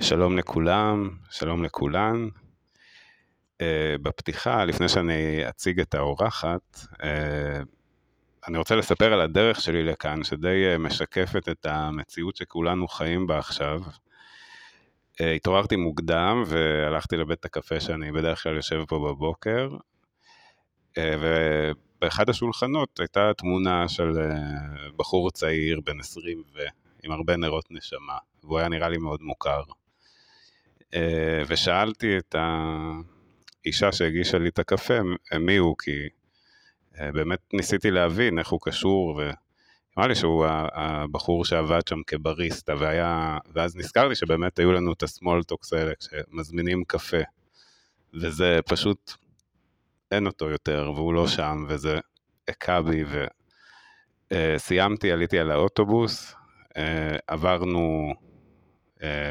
שלום לכולם, שלום לכולן. Uh, בפתיחה, לפני שאני אציג את האורחת, uh, אני רוצה לספר על הדרך שלי לכאן, שדי uh, משקפת את המציאות שכולנו חיים בה עכשיו. Uh, התעוררתי מוקדם והלכתי לבית הקפה שאני בדרך כלל יושב פה בבוקר, uh, ובאחד השולחנות הייתה תמונה של uh, בחור צעיר בן 20 ו... עם הרבה נרות נשמה, והוא היה נראה לי מאוד מוכר. אה, ושאלתי את האישה שהגישה לי את הקפה מי הוא, כי אה, באמת ניסיתי להבין איך הוא קשור, ואמרה לי שהוא הבחור שעבד שם כבריסטה, והיה, ואז נזכרתי שבאמת היו לנו את הסמולטוקס האלה כשמזמינים קפה, וזה פשוט, אין אותו יותר, והוא לא שם, וזה הכה בי, וסיימתי, אה, עליתי על האוטובוס, עברנו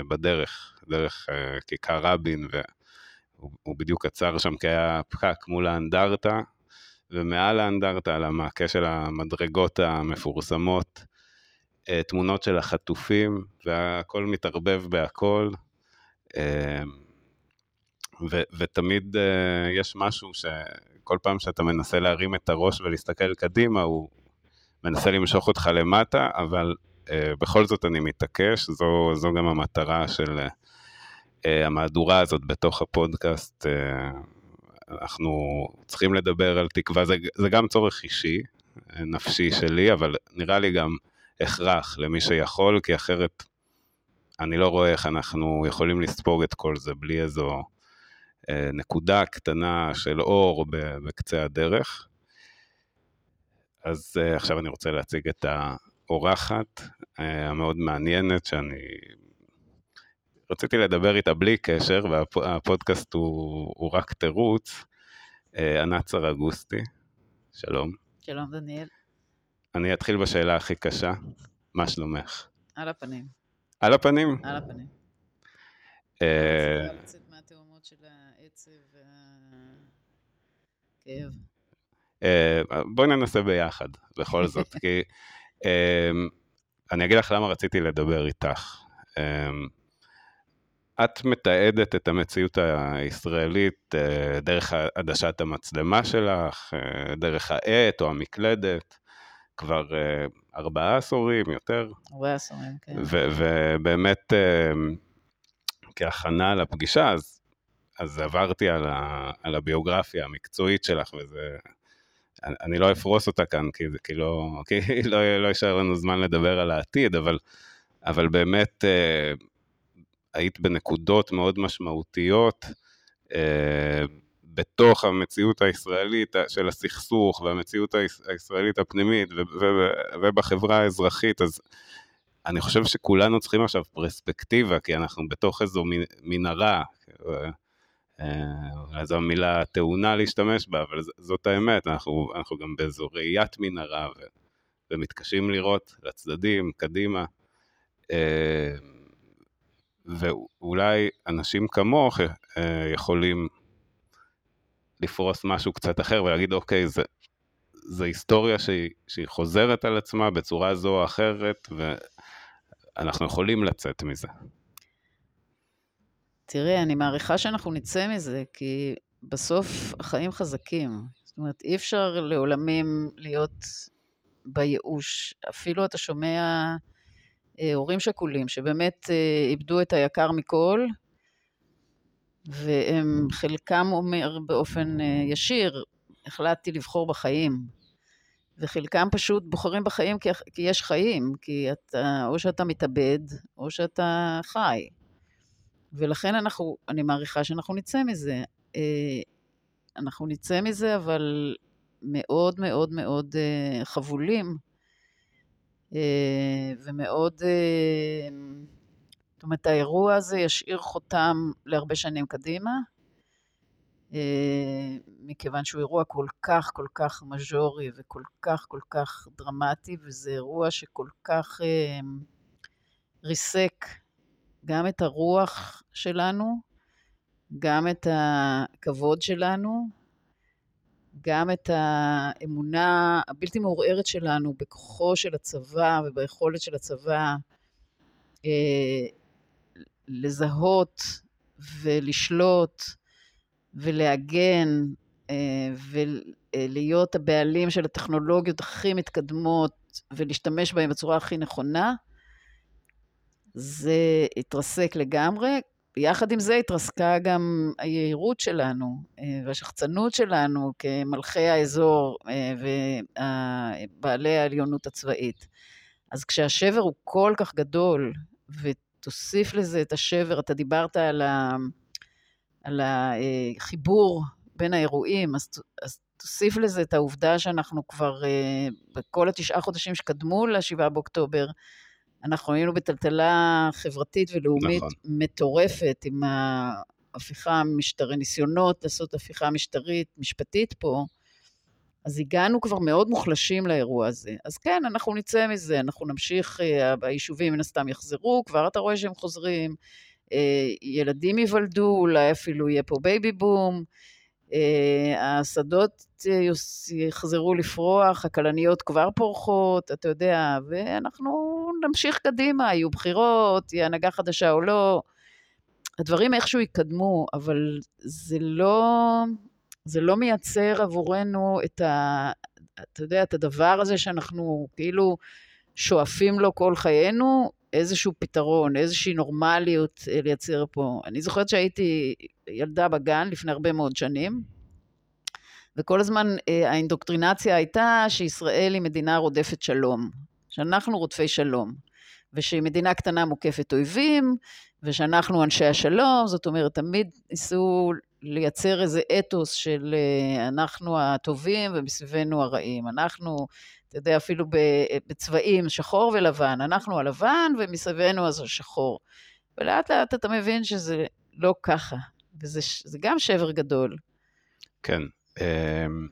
בדרך דרך אה, כיכר רבין, והוא בדיוק עצר שם כי היה פקק מול האנדרטה, ומעל האנדרטה, על המעקה של המדרגות המפורסמות, אה, תמונות של החטופים, והכל מתערבב בהכל. אה, ו- ותמיד uh, יש משהו שכל פעם שאתה מנסה להרים את הראש ולהסתכל קדימה, הוא מנסה למשוך אותך למטה, אבל uh, בכל זאת אני מתעקש, זו, זו גם המטרה של uh, המהדורה הזאת בתוך הפודקאסט, אה, אנחנו צריכים לדבר על תקווה, זה, זה גם צורך אישי, אה, נפשי שלי, אבל נראה לי גם הכרח למי שיכול, כי אחרת אני לא רואה איך אנחנו יכולים לספוג את כל זה בלי איזו נקודה קטנה של אור בקצה הדרך. אז עכשיו אני רוצה להציג את האורחת המאוד מעניינת, שאני רציתי לדבר איתה בלי קשר, והפודקאסט הוא, הוא רק תירוץ. אה, ענת סרגוסטי, שלום. שלום דניאל. אני אתחיל בשאלה הכי קשה, מה שלומך? על הפנים. על הפנים? על הפנים. אה, לצאת מהתאומות של העצב והכאב. אה, בואי ננסה ביחד, בכל זאת, כי אני אגיד לך למה רציתי לדבר איתך. את מתעדת את המציאות הישראלית אה, דרך עדשת המצלמה שלך, אה, דרך העט או המקלדת, כבר אה, ארבעה עשורים, יותר. ארבעה עשורים, כן. ובאמת, כהכנה לפגישה, אז, אז עברתי על, ה, על הביוגרפיה המקצועית שלך, וזה... אני לא אפרוס אותה כאן, כי, כי, לא, כי לא, לא יישאר לנו זמן לדבר על העתיד, אבל, אבל באמת היית בנקודות מאוד משמעותיות אה, בתוך המציאות הישראלית של הסכסוך והמציאות הישראלית הפנימית ובחברה האזרחי, אז אני חושב שכולנו צריכים עכשיו פרספקטיבה, כי אנחנו בתוך איזו מנהרה, אולי אה, זו המילה טעונה להשתמש בה, אבל זאת האמת, אנחנו, אנחנו גם באיזו ראיית מנהרה ומתקשים לראות לצדדים, קדימה. ואולי אנשים כמוך אה, יכולים לפרוס משהו קצת אחר ולהגיד, אוקיי, זה, זה היסטוריה שהיא, שהיא חוזרת על עצמה בצורה זו או אחרת, ואנחנו יכולים לצאת מזה. תראה, אני מעריכה שאנחנו נצא מזה, כי בסוף החיים חזקים. זאת אומרת, אי אפשר לעולמים להיות בייאוש. אפילו אתה שומע הורים שכולים, שבאמת אה, איבדו את היקר מכל, והם חלקם אומר באופן אה, ישיר, החלטתי לבחור בחיים. וחלקם פשוט בוחרים בחיים כי, כי יש חיים, כי אתה, או שאתה מתאבד, או שאתה חי. ולכן אנחנו, אני מעריכה שאנחנו נצא מזה. אנחנו נצא מזה, אבל מאוד מאוד מאוד חבולים. אה, ומאוד, אה, זאת אומרת, האירוע הזה ישאיר חותם להרבה שנים קדימה, אה, מכיוון שהוא אירוע כל כך כל כך מז'ורי וכל כך כל כך דרמטי, וזה אירוע שכל כך ריסק גם את הרוח שלנו, גם את הכבוד שלנו, גם את האמונה הבלתי מעורערת שלנו בכוחו של הצבא וביכולת של הצבא אה, לזהות ולשלוט ולהגן ולהיות הבעלים של הטכנולוגיות הכי מתקדמות ולהשתמש בהן בצורה הכי נכונה, זה התרסק לגמרי. יחד עם זה התרסקה גם היהירות שלנו והשחצנות שלנו כמלכי האזור ובעלי העליונות הצבאית. אז כשהשבר הוא כל כך גדול, ותוסיף לזה את השבר, אתה דיברת על, ה, על החיבור בין האירועים, אז, אז תוסיף לזה את העובדה שאנחנו כבר, אה, בכל התשעה חודשים שקדמו ל-7 באוקטובר, אנחנו היינו בטלטלה חברתית ולאומית נכון. מטורפת עם ההפיכה המשטרית, ניסיונות לעשות הפיכה משטרית, משפטית פה. אז הגענו כבר מאוד מוחלשים לאירוע הזה. אז כן, אנחנו נצא מזה, אנחנו נמשיך, אה, היישובים מן הסתם יחזרו, כבר אתה רואה שהם חוזרים, אה, ילדים ייוולדו, אולי אפילו יהיה פה בייבי בום, אה, השדות יחזרו לפרוח, הכלניות כבר פורחות, אתה יודע, ואנחנו נמשיך קדימה, יהיו בחירות, יהיה הנהגה חדשה או לא. הדברים איכשהו יתקדמו, אבל זה לא, זה לא מייצר עבורנו את ה... אתה יודע, את הדבר הזה שאנחנו כאילו שואפים לו כל חיינו, איזשהו פתרון, איזושהי נורמליות אה, לייצר פה. אני זוכרת שהייתי ילדה בגן לפני הרבה מאוד שנים, וכל הזמן אה, האינדוקטרינציה הייתה שישראל היא מדינה רודפת שלום, שאנחנו רודפי שלום, ושהיא מדינה קטנה מוקפת אויבים, ושאנחנו אנשי השלום, זאת אומרת, תמיד ניסו לייצר איזה אתוס של אה, אנחנו הטובים ומסביבנו הרעים. אנחנו, אתה יודע, אפילו בצבעים, שחור ולבן, אנחנו הלבן ומסביבנו אז השחור. ולאט לאט אתה מבין שזה לא ככה, וזה גם שבר גדול. כן. אמ,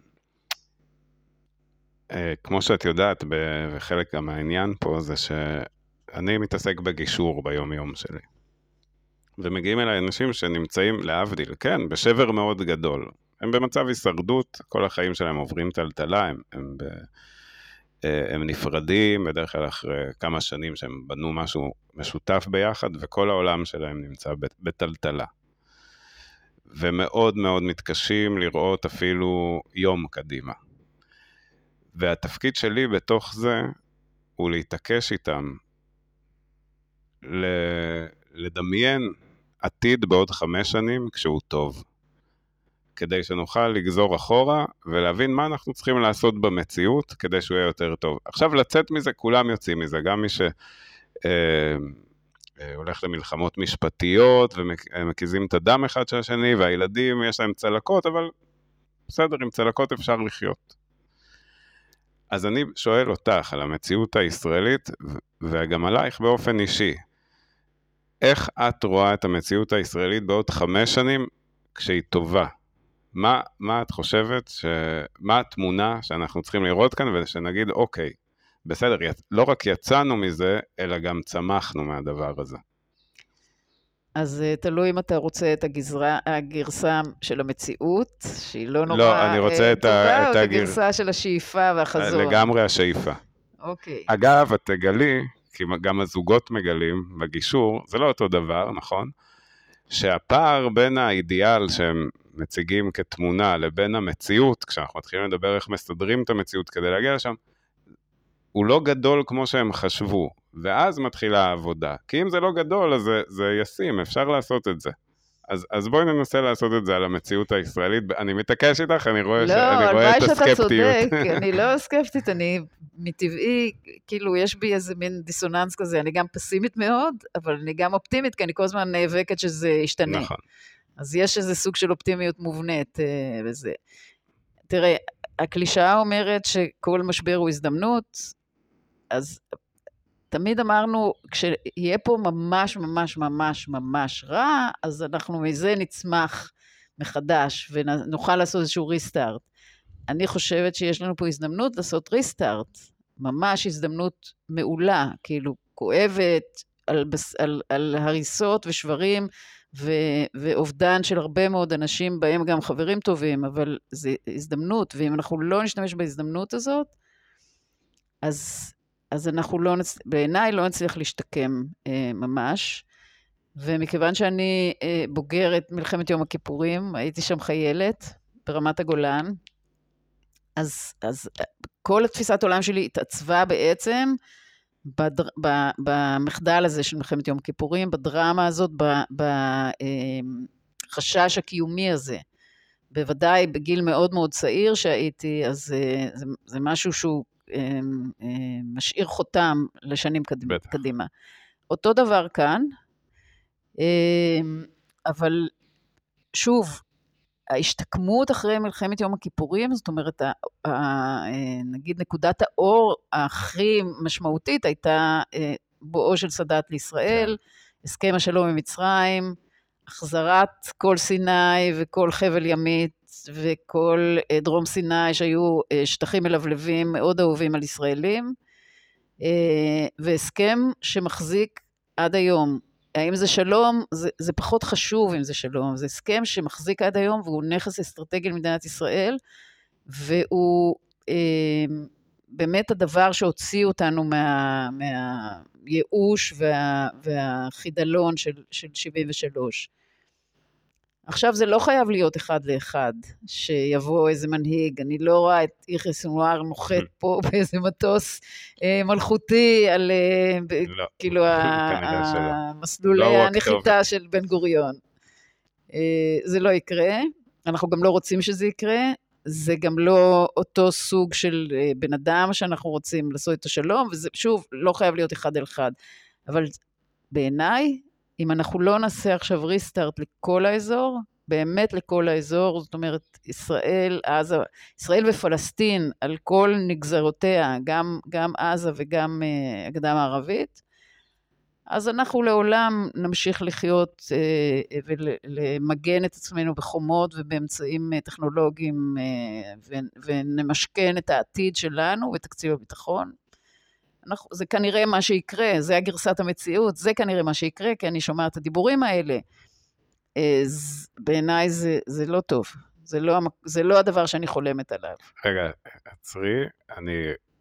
אה, כמו שאת יודעת, וחלק גם מהעניין פה זה שאני מתעסק בגישור ביום-יום שלי. ומגיעים אליי אנשים שנמצאים, להבדיל, כן, בשבר מאוד גדול. הם במצב הישרדות, כל החיים שלהם עוברים טלטלה, הם, הם, ב, אה, הם נפרדים, בדרך כלל אחרי כמה שנים שהם בנו משהו משותף ביחד, וכל העולם שלהם נמצא בטלטלה. ומאוד מאוד מתקשים לראות אפילו יום קדימה. והתפקיד שלי בתוך זה הוא להתעקש איתם, לדמיין עתיד בעוד חמש שנים כשהוא טוב. כדי שנוכל לגזור אחורה ולהבין מה אנחנו צריכים לעשות במציאות כדי שהוא יהיה יותר טוב. עכשיו לצאת מזה, כולם יוצאים מזה, גם מי שהולך אה, אה, למלחמות משפטיות ומקיזים את הדם אחד של השני, והילדים יש להם צלקות, אבל בסדר, עם צלקות אפשר לחיות. אז אני שואל אותך על המציאות הישראלית, וגם עלייך באופן אישי. איך את רואה את המציאות הישראלית בעוד חמש שנים כשהיא טובה? מה, מה את חושבת, ש... מה התמונה שאנחנו צריכים לראות כאן ושנגיד, אוקיי, בסדר, לא רק יצאנו מזה, אלא גם צמחנו מהדבר הזה. אז אה, תלוי אם אתה רוצה את הגזרה, הגרסה של המציאות, שהיא לא נורא לא, אני רוצה אה, את או את הגרסה של השאיפה והחזון. לגמרי השאיפה. אוקיי. אגב, את תגלי, כי גם הזוגות מגלים בגישור, זה לא אותו דבר, נכון? שהפער בין האידיאל שהם מציגים כתמונה לבין המציאות, כשאנחנו מתחילים לדבר איך מסדרים את המציאות כדי להגיע לשם, הוא לא גדול כמו שהם חשבו, ואז מתחילה העבודה. כי אם זה לא גדול, אז זה, זה ישים, אפשר לעשות את זה. אז, אז בואי ננסה לעשות את זה על המציאות הישראלית. אני מתעקש איתך, אני רואה, לא, ש... אני רואה את הסקפטיות. לא, הלוואי שאתה צודק, אני לא סקפטית, אני מטבעי, כאילו, יש בי איזה מין דיסוננס כזה, אני גם פסימית מאוד, אבל אני גם אופטימית, כי אני כל הזמן נאבקת שזה ישתנה. נכון. אז יש איזה סוג של אופטימיות מובנית אה, וזה. תראה, הקלישאה אומרת שכל משבר הוא הזדמנות, אז תמיד אמרנו, כשיהיה פה ממש ממש ממש ממש רע, אז אנחנו מזה נצמח מחדש ונוכל לעשות איזשהו ריסטארט. אני חושבת שיש לנו פה הזדמנות לעשות ריסטארט, ממש הזדמנות מעולה, כאילו כואבת, על, על, על הריסות ושברים ו, ואובדן של הרבה מאוד אנשים, בהם גם חברים טובים, אבל זו הזדמנות, ואם אנחנו לא נשתמש בהזדמנות הזאת, אז אז אנחנו לא, נצ... בעיניי לא נצליח להשתקם אה, ממש. ומכיוון שאני אה, בוגרת מלחמת יום הכיפורים, הייתי שם חיילת ברמת הגולן, אז, אז אה, כל התפיסת העולם שלי התעצבה בעצם בדר, ב, במחדל הזה של מלחמת יום הכיפורים, בדרמה הזאת, בחשש הקיומי הזה. בוודאי בגיל מאוד מאוד צעיר שהייתי, אז זה, זה, זה משהו שהוא משאיר חותם לשנים קדימה. קדימה. אותו דבר כאן, אמ, אבל שוב, ההשתקמות אחרי מלחמת יום הכיפורים, זאת אומרת, נגיד נקודת האור הכי משמעותית הייתה אה, בואו של סאדאת לישראל, כן. הסכם השלום עם מצרים, החזרת כל סיני וכל חבל ימית וכל אה, דרום סיני שהיו אה, שטחים מלבלבים מאוד אהובים על ישראלים, והסכם שמחזיק עד היום. האם זה שלום? זה, זה פחות חשוב אם זה שלום, זה הסכם שמחזיק עד היום והוא נכס אסטרטגי למדינת ישראל, והוא אה, באמת הדבר שהוציא אותנו מה, מהייאוש וה, והחידלון של, של 73. עכשיו זה לא חייב להיות אחד לאחד, שיבוא איזה מנהיג, אני לא רואה את יחיא סנואר נוחת פה באיזה מטוס אה, מלכותי על אה, לא, כאילו המסלולי לא הנחיתה של בן גוריון. אה, זה לא יקרה, אנחנו גם לא רוצים שזה יקרה, זה גם לא אותו סוג של אה, בן אדם שאנחנו רוצים לעשות את השלום, וזה שוב, לא חייב להיות אחד אל אחד. אבל בעיניי, אם אנחנו לא נעשה עכשיו ריסטארט לכל האזור, באמת לכל האזור, זאת אומרת, ישראל, עזה, ישראל ופלסטין על כל נגזרותיה, גם, גם עזה וגם uh, הגדה המערבית, אז אנחנו לעולם נמשיך לחיות uh, ולמגן את עצמנו בחומות ובאמצעים uh, טכנולוגיים uh, ונמשכן את העתיד שלנו ותקציב הביטחון. אנחנו, זה כנראה מה שיקרה, זה הגרסת המציאות, זה כנראה מה שיקרה, כי אני שומעת את הדיבורים האלה. אה, בעיניי זה, זה לא טוב, זה לא, זה לא הדבר שאני חולמת עליו. רגע, עצרי, אני,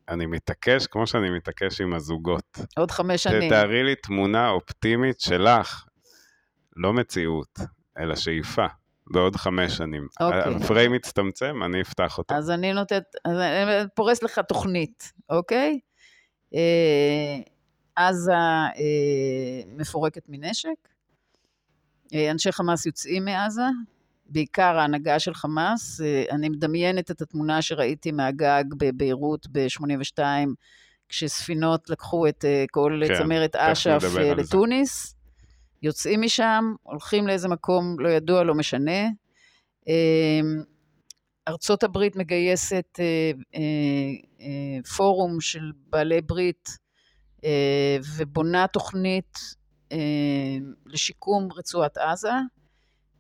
אני מתעקש כמו שאני מתעקש עם הזוגות. עוד חמש שנים. תתארי לי תמונה אופטימית שלך, לא מציאות, אלא שאיפה. בעוד חמש שנים. אוקיי. הפריים מצטמצם, אני אפתח אותו. אז אני נותנת, אז אני פורס לך תוכנית, אוקיי? אה, עזה אה, מפורקת מנשק, אה, אנשי חמאס יוצאים מעזה, בעיקר ההנהגה של חמאס. אני מדמיינת את התמונה שראיתי מהגג בביירות ב-82, כשספינות לקחו את כל כן, צמרת אש"ף לתוניס, יוצאים משם, הולכים לאיזה מקום לא ידוע, לא משנה. ארצות הברית מגייסת אה, אה, אה, פורום של בעלי ברית אה, ובונה תוכנית אה, לשיקום רצועת עזה,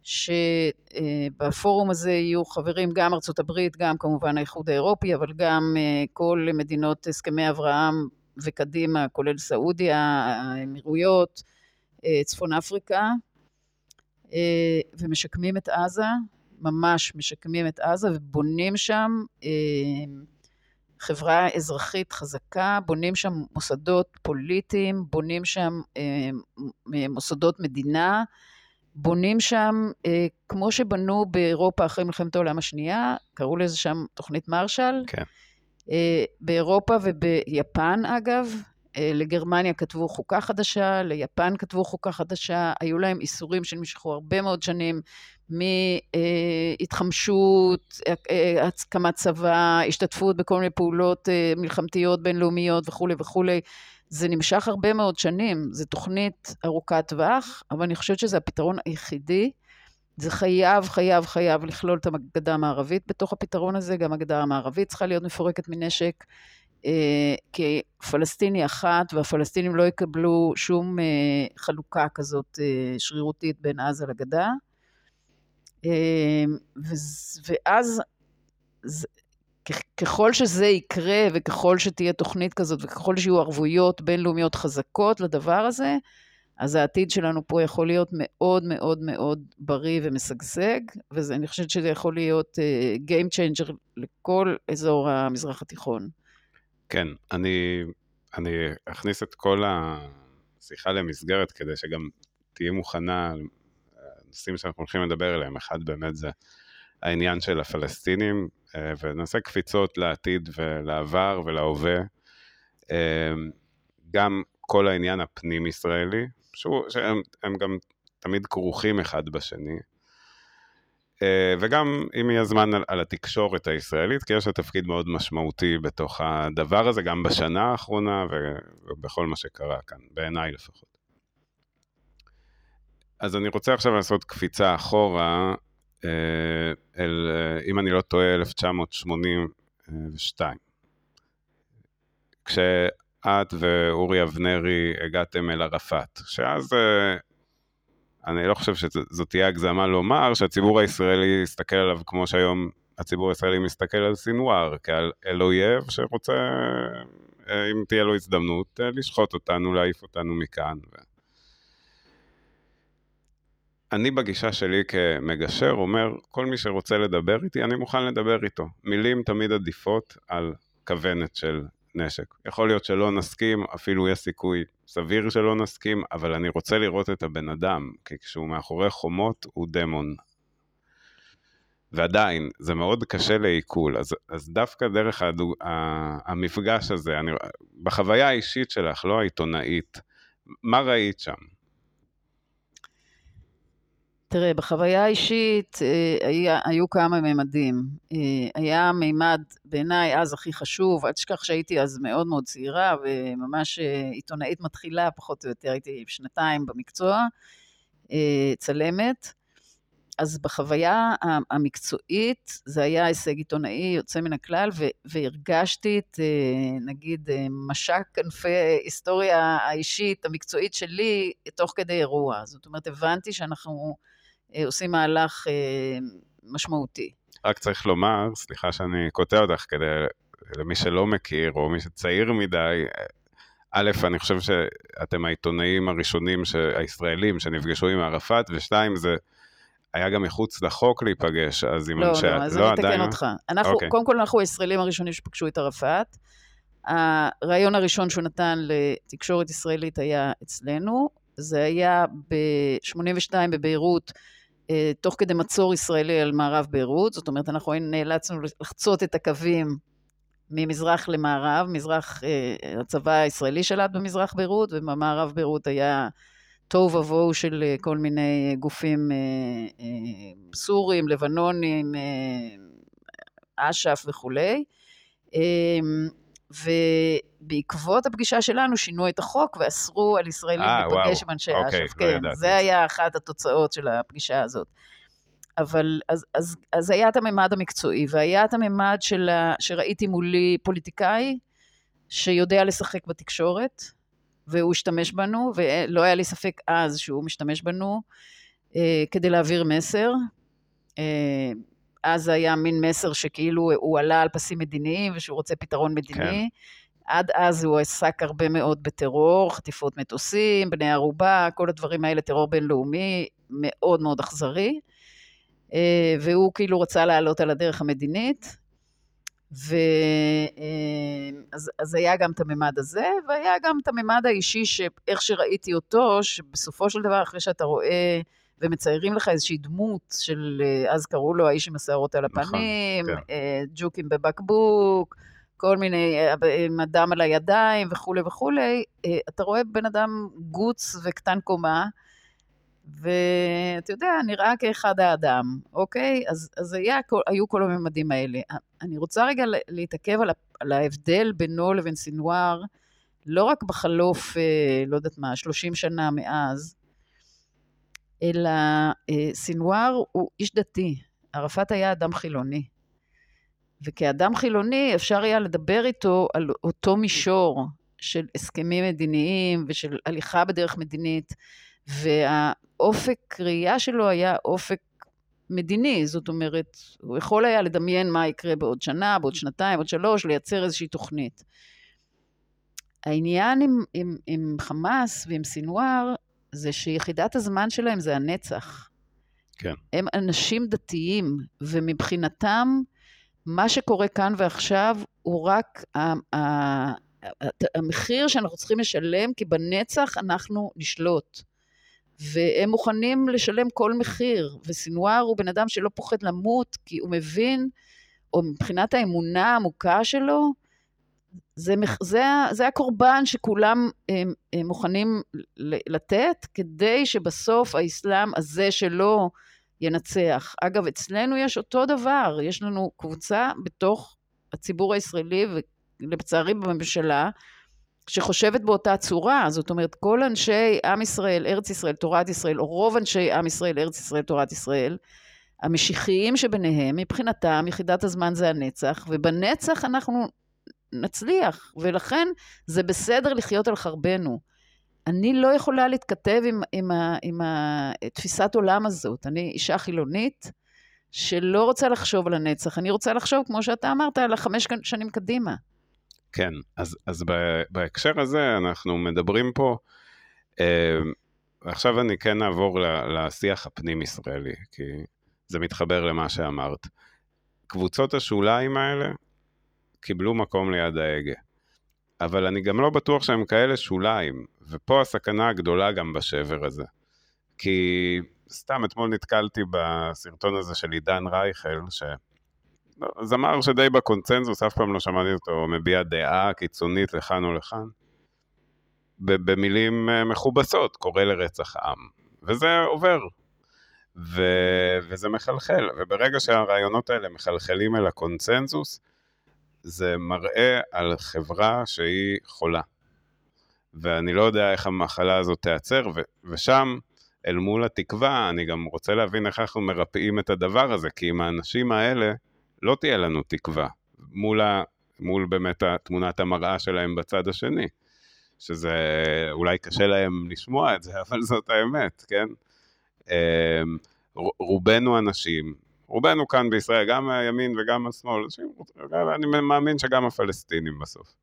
שבפורום אה, הזה יהיו חברים גם ארצות הברית, גם כמובן האיחוד האירופי, אבל גם אה, כל מדינות הסכמי אברהם וקדימה, כולל סעודיה, האמירויות, אה, צפון אפריקה, אה, ומשקמים את עזה. ממש משקמים את עזה ובונים שם אה, חברה אזרחית חזקה, בונים שם מוסדות פוליטיים, בונים שם אה, מוסדות מדינה, בונים שם, אה, כמו שבנו באירופה אחרי מלחמת העולם השנייה, קראו לזה שם תוכנית מרשל. כן. באירופה וביפן אגב, לגרמניה כתבו חוקה חדשה, ליפן כתבו חוקה חדשה, היו להם איסורים שנמשכו הרבה מאוד שנים מהתחמשות, הקמת צבא, השתתפות בכל מיני פעולות אה, מלחמתיות בינלאומיות וכולי וכולי. זה נמשך הרבה מאוד שנים, זו תוכנית ארוכת טווח, אבל אני חושבת שזה הפתרון היחידי. זה חייב, חייב, חייב לכלול את הגדה המערבית בתוך הפתרון הזה, גם הגדה המערבית צריכה להיות מפורקת מנשק. אה, כפלסטיני אחת, והפלסטינים לא יקבלו שום אה, חלוקה כזאת שרירותית בין עזה לגדה. ואז ככל שזה יקרה וככל שתהיה תוכנית כזאת וככל שיהיו ערבויות בינלאומיות חזקות לדבר הזה, אז העתיד שלנו פה יכול להיות מאוד מאוד מאוד בריא ומשגשג, ואני חושבת שזה יכול להיות uh, Game Changer לכל אזור המזרח התיכון. כן, אני, אני אכניס את כל השיחה למסגרת כדי שגם תהיי מוכנה, הנושאים שאנחנו הולכים לדבר עליהם, אחד באמת זה העניין של הפלסטינים, אה, ונעשה קפיצות לעתיד ולעבר ולהווה. אה, גם כל העניין הפנים-ישראלי, שהם גם תמיד כרוכים אחד בשני. אה, וגם אם יהיה זמן על, על התקשורת הישראלית, כי יש לה תפקיד מאוד משמעותי בתוך הדבר הזה, גם בשנה האחרונה ובכל מה שקרה כאן, בעיניי לפחות. אז אני רוצה עכשיו לעשות קפיצה אחורה, אה, אל, אה, אם אני לא טועה, 1982. כשאת ואורי אבנרי הגעתם אל ערפאת, שאז אני לא חושב שזאת תהיה הגזמה לומר שהציבור הישראלי יסתכל עליו כמו שהיום הציבור הישראלי מסתכל על סינואר, כעל אל אויב שרוצה, אה, אם תהיה לו הזדמנות, אה, לשחוט אותנו, להעיף אותנו מכאן. אני בגישה שלי כמגשר אומר, כל מי שרוצה לדבר איתי, אני מוכן לדבר איתו. מילים תמיד עדיפות על כוונת של נשק. יכול להיות שלא נסכים, אפילו יש סיכוי סביר שלא נסכים, אבל אני רוצה לראות את הבן אדם, כי כשהוא מאחורי חומות הוא דמון. ועדיין, זה מאוד קשה לעיכול, אז, אז דווקא דרך הדוג... המפגש הזה, אני... בחוויה האישית שלך, לא העיתונאית, מה ראית שם? תראה, בחוויה האישית אה, היה, היו כמה ממדים. אה, היה מימד בעיניי אז הכי חשוב, אל תשכח שהייתי אז מאוד מאוד צעירה וממש אה, עיתונאית מתחילה, פחות או יותר, הייתי שנתיים במקצוע, צלמת. אז בחוויה המקצועית זה היה הישג עיתונאי יוצא מן הכלל, והרגשתי את, נגיד, משק כנפי היסטוריה האישית, המקצועית שלי, תוך כדי אירוע. זאת אומרת, הבנתי שאנחנו עושים מהלך אה, משמעותי. רק צריך לומר, סליחה שאני קוטע אותך, כדי למי שלא מכיר, או מי שצעיר מדי, א', אני חושב שאתם העיתונאים הראשונים ש... הישראלים שנפגשו עם ערפאת, ושתיים, זה היה גם מחוץ לחוק להיפגש, אז עם לא, אנשי... לא, אז לא, אני אתקן אותך. אנחנו, okay. אוקיי. קודם כל, אנחנו הישראלים הראשונים שפגשו את ערפאת. הרעיון הראשון שהוא נתן לתקשורת ישראלית היה אצלנו. זה היה ב-82 בביירות, אה, תוך כדי מצור ישראלי על מערב ביירות, זאת אומרת, אנחנו נאלצנו לחצות את הקווים ממזרח למערב, מזרח, אה, הצבא הישראלי שלט במזרח ביירות, ובמערב ביירות היה תוהו ובוהו של אה, כל מיני גופים סורים, לבנונים, אש"ף וכולי. ובעקבות הפגישה שלנו שינו את החוק ואסרו על ישראלים אה, להיפגש עם אנשי אוקיי, אש"ף. כן, לא זה היה אחת התוצאות של הפגישה הזאת. אבל אז, אז, אז היה את הממד המקצועי, והיה את הממד של ה, שראיתי מולי פוליטיקאי שיודע לשחק בתקשורת, והוא השתמש בנו, ולא היה לי ספק אז שהוא משתמש בנו אה, כדי להעביר מסר. אה, אז היה מין מסר שכאילו הוא עלה על פסים מדיניים ושהוא רוצה פתרון מדיני. כן. עד אז הוא עסק הרבה מאוד בטרור, חטיפות מטוסים, בני ערובה, כל הדברים האלה, טרור בינלאומי, מאוד מאוד אכזרי. אה, והוא כאילו רצה לעלות על הדרך המדינית. ואז אה, אז היה גם את הממד הזה, והיה גם את הממד האישי, שאיך שראיתי אותו, שבסופו של דבר, אחרי שאתה רואה ומציירים לך איזושהי דמות של, אה, אז קראו לו האיש עם השערות על נכון, הפנים, נכון, כן. ג'וקים בבקבוק, כל מיני, אה, עם הדם על הידיים וכולי וכולי, אתה רואה בן אדם גוץ וקטן קומה, ואתה יודע, נראה כאחד האדם, אוקיי? אז, אז היה, היו כל הממדים האלה. אני רוצה רגע להתעכב על, על ההבדל בינו לבין סינואר, לא רק בחלוף, לא יודעת מה, 30 שנה מאז, אלא אה, סינואר הוא איש דתי, ערפאת היה אדם חילוני. וכאדם חילוני אפשר היה לדבר איתו על אותו מישור של הסכמים מדיניים ושל הליכה בדרך מדינית, והאופק ראייה שלו היה אופק מדיני, זאת אומרת, הוא יכול היה לדמיין מה יקרה בעוד שנה, בעוד שנתיים, בעוד שלוש, לייצר איזושהי תוכנית. העניין עם, עם, עם חמאס ועם סינואר זה שיחידת הזמן שלהם זה הנצח. כן. הם אנשים דתיים, ומבחינתם, מה שקורה כאן ועכשיו הוא רק המחיר שאנחנו צריכים לשלם, כי בנצח אנחנו נשלוט. והם מוכנים לשלם כל מחיר, וסינואר הוא בן אדם שלא פוחד למות, כי הוא מבין, או מבחינת האמונה העמוקה שלו, זה, זה, זה הקורבן שכולם הם, הם מוכנים לתת, כדי שבסוף האסלאם הזה שלו ינצח. אגב, אצלנו יש אותו דבר, יש לנו קבוצה בתוך הציבור הישראלי, ולצערי בממשלה, שחושבת באותה צורה, זאת אומרת כל אנשי עם ישראל, ארץ ישראל, תורת ישראל, או רוב אנשי עם ישראל, ארץ ישראל, תורת ישראל, המשיחיים שביניהם, מבחינתם יחידת הזמן זה הנצח, ובנצח אנחנו נצליח, ולכן זה בסדר לחיות על חרבנו. אני לא יכולה להתכתב עם, עם, עם, עם התפיסת עולם הזאת. אני אישה חילונית שלא רוצה לחשוב על הנצח, אני רוצה לחשוב, כמו שאתה אמרת, על החמש שנים קדימה. כן, אז, אז בהקשר הזה אנחנו מדברים פה, אה, עכשיו אני כן אעבור לשיח הפנים-ישראלי, כי זה מתחבר למה שאמרת. קבוצות השוליים האלה קיבלו מקום ליד ההגה. אבל אני גם לא בטוח שהם כאלה שוליים, ופה הסכנה הגדולה גם בשבר הזה. כי סתם אתמול נתקלתי בסרטון הזה של עידן רייכל, ש... זמר שדי בקונצנזוס, אף פעם לא שמעתי אותו מביע דעה קיצונית לכאן או לכאן. במילים אה, מכובסות, קורא לרצח עם. וזה עובר. ו... וזה מחלחל. וברגע שהרעיונות האלה מחלחלים אל הקונצנזוס, זה מראה על חברה שהיא חולה. ואני לא יודע איך המחלה הזאת תיעצר, ו... ושם, אל מול התקווה, אני גם רוצה להבין איך אנחנו מרפאים את הדבר הזה, כי עם האנשים האלה, לא תהיה לנו תקווה מול, ה, מול באמת תמונת המראה שלהם בצד השני, שזה אולי קשה להם לשמוע את זה, אבל זאת האמת, כן? אמ, רובנו אנשים, רובנו כאן בישראל, גם הימין וגם השמאל, אני מאמין שגם הפלסטינים בסוף,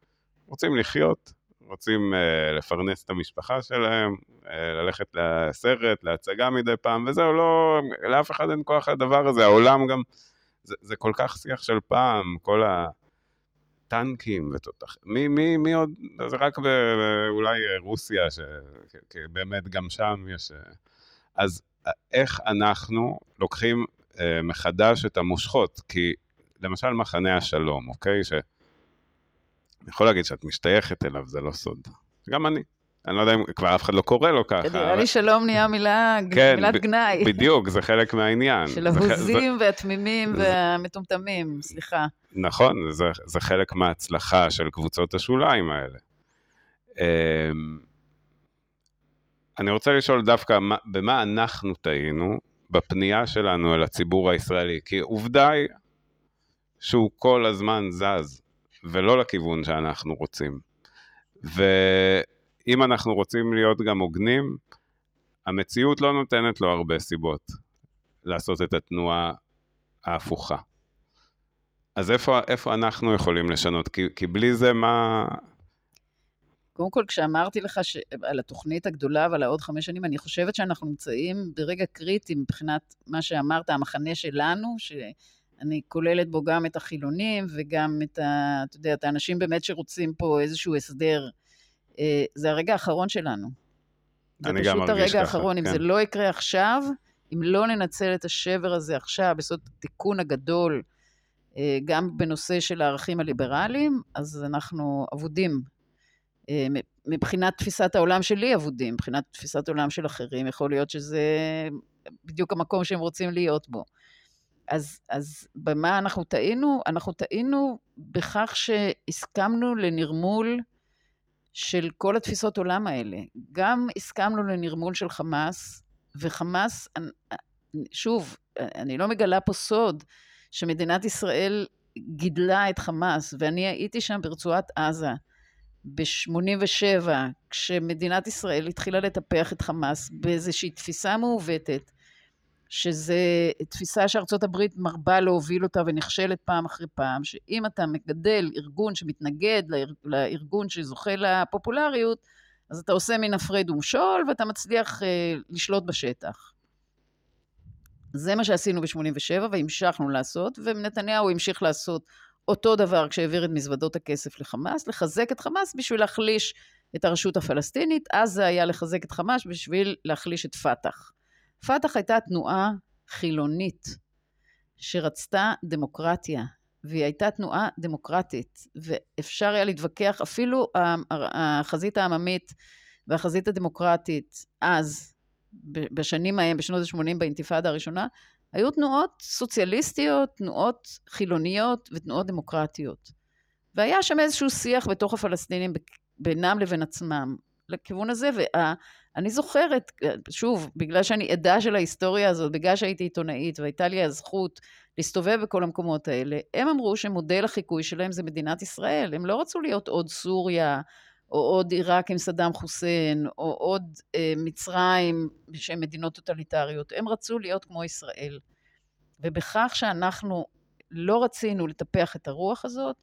רוצים לחיות, רוצים uh, לפרנס את המשפחה שלהם, uh, ללכת לסרט, להצגה מדי פעם, וזהו, לא, לאף אחד אין כוח לדבר הזה, העולם גם זה, זה כל כך שיח של פעם, כל הטנקים ותותח... מי, מי, מי עוד? זה רק אולי רוסיה, שבאמת גם שם יש... אז איך אנחנו לוקחים אה, מחדש את המושכות? כי למשל מחנה השלום, אוקיי? שאני יכול להגיד שאת משתייכת אליו, זה לא סוד. גם אני. אני לא יודע אם כבר אף אחד לא קורא לו ככה. נראה לי שלום נהיה מילה, כן, מילת גנאי. בדיוק, זה חלק מהעניין. של הבוזים והתמימים והמטומטמים, סליחה. נכון, זה, זה חלק מההצלחה של קבוצות השוליים האלה. אמ, אני רוצה לשאול דווקא במה אנחנו טעינו בפנייה שלנו אל הציבור הישראלי, כי עובדה היא שהוא כל הזמן זז, ולא לכיוון שאנחנו רוצים. ו... אם אנחנו רוצים להיות גם הוגנים, המציאות לא נותנת לו הרבה סיבות לעשות את התנועה ההפוכה. אז איפה, איפה אנחנו יכולים לשנות? כי, כי בלי זה מה... קודם כל, כשאמרתי לך ש... על התוכנית הגדולה ועל העוד חמש שנים, אני חושבת שאנחנו נמצאים ברגע קריטי מבחינת מה שאמרת, המחנה שלנו, שאני כוללת בו גם את החילונים וגם את, ה... אתה יודע, את האנשים באמת שרוצים פה איזשהו הסדר אה, זה הרגע האחרון שלנו. אני גם מרגיש ככה, זה פשוט הרגע האחרון. אם זה לא יקרה עכשיו, אם לא ננצל את השבר הזה עכשיו, בסוד התיקון הגדול, אה, גם בנושא של הערכים הליברליים, אז אנחנו אבודים. אה, מבחינת תפיסת העולם שלי אבודים, מבחינת תפיסת עולם של אחרים, יכול להיות שזה בדיוק המקום שהם רוצים להיות בו. אז, אז במה אנחנו טעינו? אנחנו טעינו בכך שהסכמנו לנרמול של כל התפיסות עולם האלה. גם הסכמנו לנרמול של חמאס, וחמאס, שוב, אני לא מגלה פה סוד שמדינת ישראל גידלה את חמאס, ואני הייתי שם ברצועת עזה ב-87, כשמדינת ישראל התחילה לטפח את חמאס באיזושהי תפיסה מעוותת, שזה תפיסה שארצות הברית מרבה להוביל אותה ונכשלת פעם אחרי פעם, שאם אתה מגדל ארגון שמתנגד לארגון שזוכה לפופולריות, אז אתה עושה מן הפרד ומשול ואתה מצליח אה, לשלוט בשטח. זה מה שעשינו ב-87' והמשכנו לעשות, ונתניהו המשיך לעשות אותו דבר כשהעביר את מזוודות הכסף לחמאס, לחזק את חמאס בשביל להחליש את הרשות הפלסטינית, אז זה היה לחזק את חמאס בשביל להחליש את פת"ח. פת"ח הייתה תנועה חילונית שרצתה דמוקרטיה, והיא הייתה תנועה דמוקרטית, ואפשר היה להתווכח, אפילו החזית העממית והחזית הדמוקרטית אז, בשנים ההם, בשנות ה-80 באינתיפאדה הראשונה, היו תנועות סוציאליסטיות, תנועות חילוניות ותנועות דמוקרטיות. והיה שם איזשהו שיח בתוך הפלסטינים בינם לבין עצמם לכיוון הזה, ואני זוכרת, שוב, בגלל שאני עדה של ההיסטוריה הזאת, בגלל שהייתי עיתונאית והייתה לי הזכות להסתובב בכל המקומות האלה, הם אמרו שמודל החיקוי שלהם זה מדינת ישראל. הם לא רצו להיות עוד סוריה, או עוד עיראק עם סדאם חוסיין, או עוד אה, מצרים שהן מדינות טוטליטריות. הם רצו להיות כמו ישראל. ובכך שאנחנו לא רצינו לטפח את הרוח הזאת,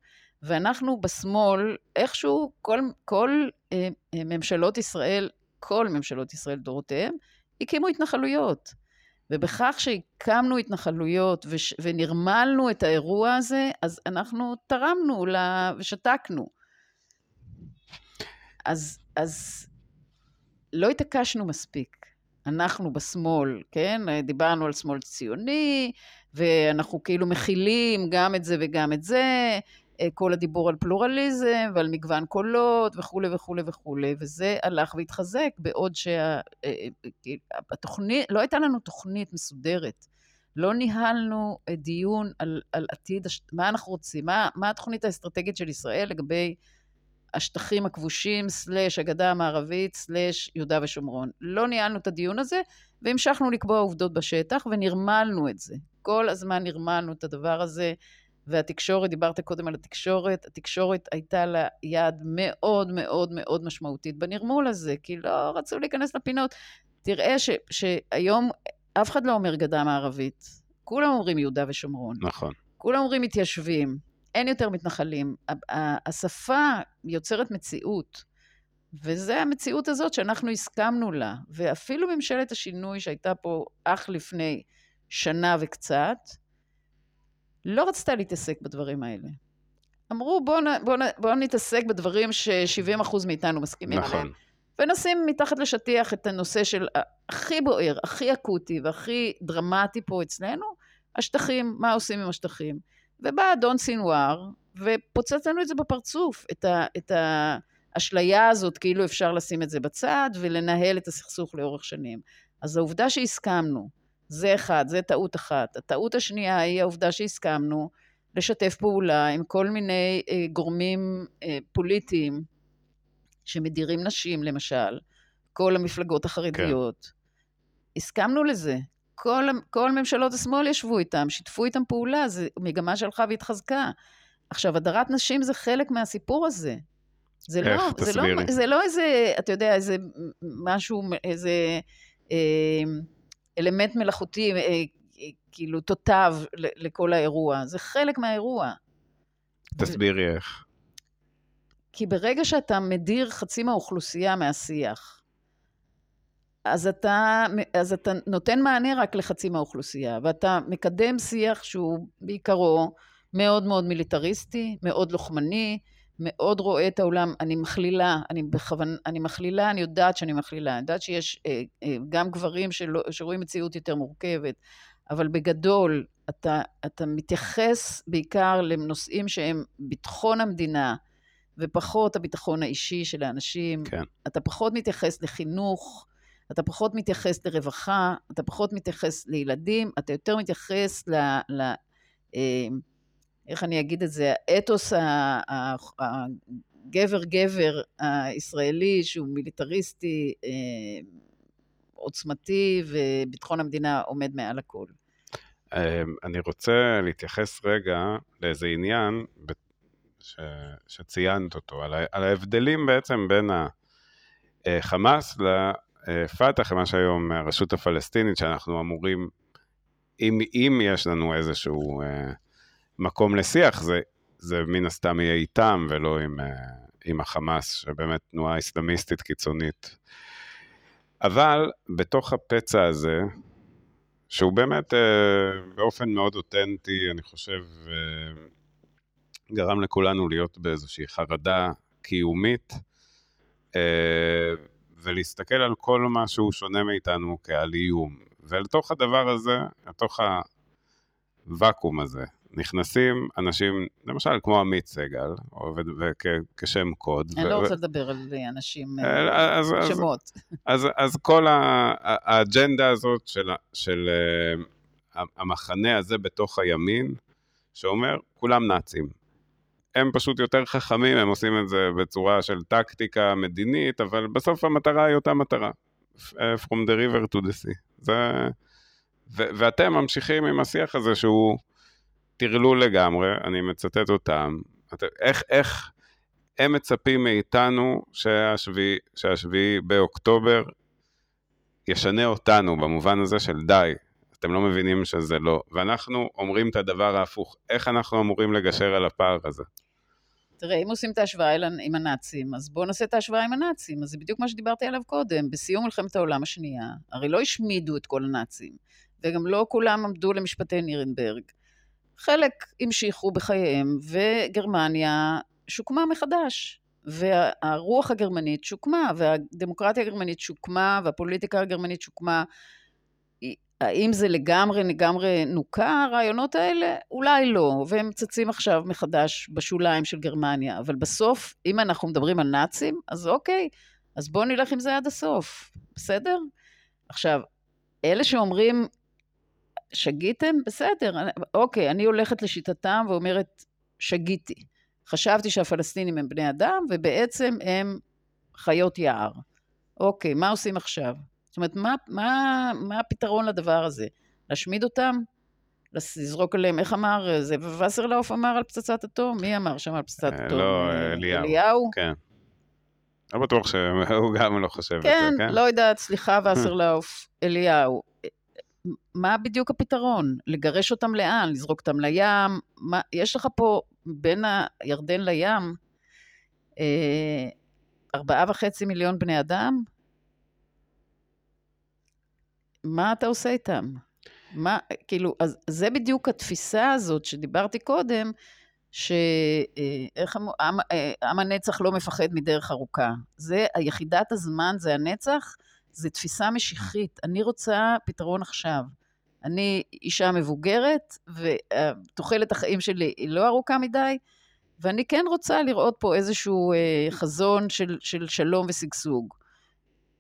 ואנחנו בשמאל, איכשהו כל, כל אה, אה, ממשלות ישראל, כל ממשלות ישראל דורותיהן, הקימו התנחלויות. ובכך שהקמנו התנחלויות וש, ונרמלנו את האירוע הזה, אז אנחנו תרמנו לה, ושתקנו. אז, אז לא התעקשנו מספיק. אנחנו בשמאל, כן? דיברנו על שמאל ציוני, ואנחנו כאילו מכילים גם את זה וגם את זה, אה, כל הדיבור על פלורליזם ועל מגוון קולות וכולי וכולי וכולי, וזה הלך והתחזק בעוד שהתוכנית, אה, לא הייתה לנו תוכנית מסודרת. לא ניהלנו אה, דיון על, על עתיד, מה אנחנו רוצים, מה, מה התוכנית האסטרטגית של ישראל לגבי השטחים הכבושים, סלש הגדה המערבית, סלש יהודה ושומרון. לא ניהלנו את הדיון הזה, והמשכנו לקבוע עובדות בשטח, ונרמלנו את זה. כל הזמן נרמלנו את הדבר הזה. והתקשורת, דיברת קודם על התקשורת, התקשורת הייתה לה יד מאוד מאוד מאוד משמעותית בנרמול הזה, כי לא רצו להיכנס לפינות. תראה ש, שהיום אף אחד לא אומר גדה מערבית, כולם אומרים יהודה ושומרון. נכון. כולם אומרים מתיישבים, אין יותר מתנחלים. השפה יוצרת מציאות, וזה המציאות הזאת שאנחנו הסכמנו לה. ואפילו ממשלת השינוי שהייתה פה אך לפני שנה וקצת, לא רצתה להתעסק בדברים האלה. אמרו, בואו בוא, בוא נתעסק בדברים ש-70% מאיתנו מסכימים נכון. עליהם. ונשים מתחת לשטיח את הנושא של הכי בוער, הכי אקוטי והכי דרמטי פה אצלנו, השטחים, מה עושים עם השטחים. ובא אדון סינואר ופוצץ לנו את זה בפרצוף, את, ה, את האשליה הזאת, כאילו אפשר לשים את זה בצד ולנהל את הסכסוך לאורך שנים. אז העובדה שהסכמנו, זה אחד, זה טעות אחת. הטעות השנייה היא העובדה שהסכמנו לשתף פעולה עם כל מיני אה, גורמים אה, פוליטיים שמדירים נשים, למשל, כל המפלגות החרדיות. כן. הסכמנו לזה. כל, כל ממשלות השמאל ישבו איתם, שיתפו איתם פעולה, זו מגמה שהלכה והתחזקה. עכשיו, הדרת נשים זה חלק מהסיפור הזה. זה איך? לא, תסבירי. זה לא, זה לא איזה, אתה יודע, איזה משהו, איזה... אה, אלמנט מלאכותי, אה, אה, כאילו תותב לכל האירוע, זה חלק מהאירוע. תסבירי ו... איך. כי ברגע שאתה מדיר חצי מהאוכלוסייה מהשיח, אז אתה, אז אתה נותן מענה רק לחצי מהאוכלוסייה, ואתה מקדם שיח שהוא בעיקרו מאוד מאוד מיליטריסטי, מאוד לוחמני, מאוד רואה את העולם, אני מכלילה, אני בכוונה, אני מכלילה, אני יודעת שאני מכלילה, אני יודעת שיש אה, אה, גם גברים שלא, שרואים מציאות יותר מורכבת, אבל בגדול, אתה, אתה מתייחס בעיקר לנושאים שהם ביטחון המדינה, ופחות הביטחון האישי של האנשים. כן. אתה פחות מתייחס לחינוך, אתה פחות מתייחס לרווחה, אתה פחות מתייחס לילדים, אתה יותר מתייחס ל... ל אה, איך אני אגיד את זה, האתוס הגבר-גבר הישראלי, שהוא מיליטריסטי, אה, עוצמתי, וביטחון המדינה עומד מעל הכל. אמ, אני רוצה להתייחס רגע לאיזה עניין ש... שציינת אותו. על ההבדלים בעצם בין החמאס לפת"ח, מה שהיום הרשות הפלסטינית, שאנחנו אמורים, אם, אם יש לנו איזשהו אה, מקום לשיח, זה, זה מן הסתם יהיה איתם ולא עם, אה, עם החמאס, שבאמת תנועה אסלאמיסטית קיצונית. אבל בתוך הפצע הזה, שהוא באמת אה, באופן מאוד אותנטי, אני חושב, גרם לכולנו להיות באיזושהי חרדה קיומית, ולהסתכל על כל מה שהוא שונה מאיתנו כעל איום. ולתוך הדבר הזה, לתוך הוואקום הזה, נכנסים אנשים, למשל כמו עמית סגל, עובד כשם קוד. אני לא רוצה לדבר על אנשים, אה, אז, שמות. אז, אז, אז כל האג'נדה הזאת של, של uh, המחנה הזה בתוך הימין, שאומר, כולם נאצים. הם פשוט יותר חכמים, הם עושים את זה בצורה של טקטיקה מדינית, אבל בסוף המטרה היא אותה מטרה. From the river to the sea. זה... ו- ואתם ממשיכים עם השיח הזה שהוא טרלול לגמרי, אני מצטט אותם. איך, איך הם מצפים מאיתנו שהשביעי, שהשביעי באוקטובר ישנה אותנו במובן הזה של די, אתם לא מבינים שזה לא. ואנחנו אומרים את הדבר ההפוך, איך אנחנו אמורים לגשר על הפער הזה? תראה, אם עושים את ההשוואה עם הנאצים, אז בואו נעשה את ההשוואה עם הנאצים. אז זה בדיוק מה שדיברתי עליו קודם. בסיום מלחמת העולם השנייה, הרי לא השמידו את כל הנאצים, וגם לא כולם עמדו למשפטי נירנברג. חלק המשיכו בחייהם, וגרמניה שוקמה מחדש. והרוח הגרמנית שוקמה, והדמוקרטיה הגרמנית שוקמה, והפוליטיקה הגרמנית שוקמה. האם זה לגמרי לגמרי נוקה, הרעיונות האלה? אולי לא, והם צצים עכשיו מחדש בשוליים של גרמניה, אבל בסוף, אם אנחנו מדברים על נאצים, אז אוקיי, אז בואו נלך עם זה עד הסוף, בסדר? עכשיו, אלה שאומרים, שגיתם? בסדר, אוקיי, אני הולכת לשיטתם ואומרת, שגיתי. חשבתי שהפלסטינים הם בני אדם, ובעצם הם חיות יער. אוקיי, מה עושים עכשיו? זאת אומרת, מה, מה, מה הפתרון לדבר הזה? להשמיד אותם? לזרוק עליהם, איך אמר, זה וסרלאוף אמר על פצצת אטום? מי אמר שם על פצצת אה, אטום? לא, אליהו. אליהו? כן. לא בטוח שהוא גם לא חושב כן, את זה, כן? לא יודעת, סליחה וסרלאוף, אליהו. מה בדיוק הפתרון? לגרש אותם לאן? לזרוק אותם לים? מה, יש לך פה בין הירדן לים אה, ארבעה וחצי מיליון בני אדם? מה אתה עושה איתם? מה, כאילו, אז זה בדיוק התפיסה הזאת שדיברתי קודם, שאיך אה, עם, אה, עם הנצח לא מפחד מדרך ארוכה. זה, היחידת הזמן זה הנצח, זה תפיסה משיחית. אני רוצה פתרון עכשיו. אני אישה מבוגרת, ותוחלת החיים שלי היא לא ארוכה מדי, ואני כן רוצה לראות פה איזשהו אה, חזון של, של שלום ושגשוג.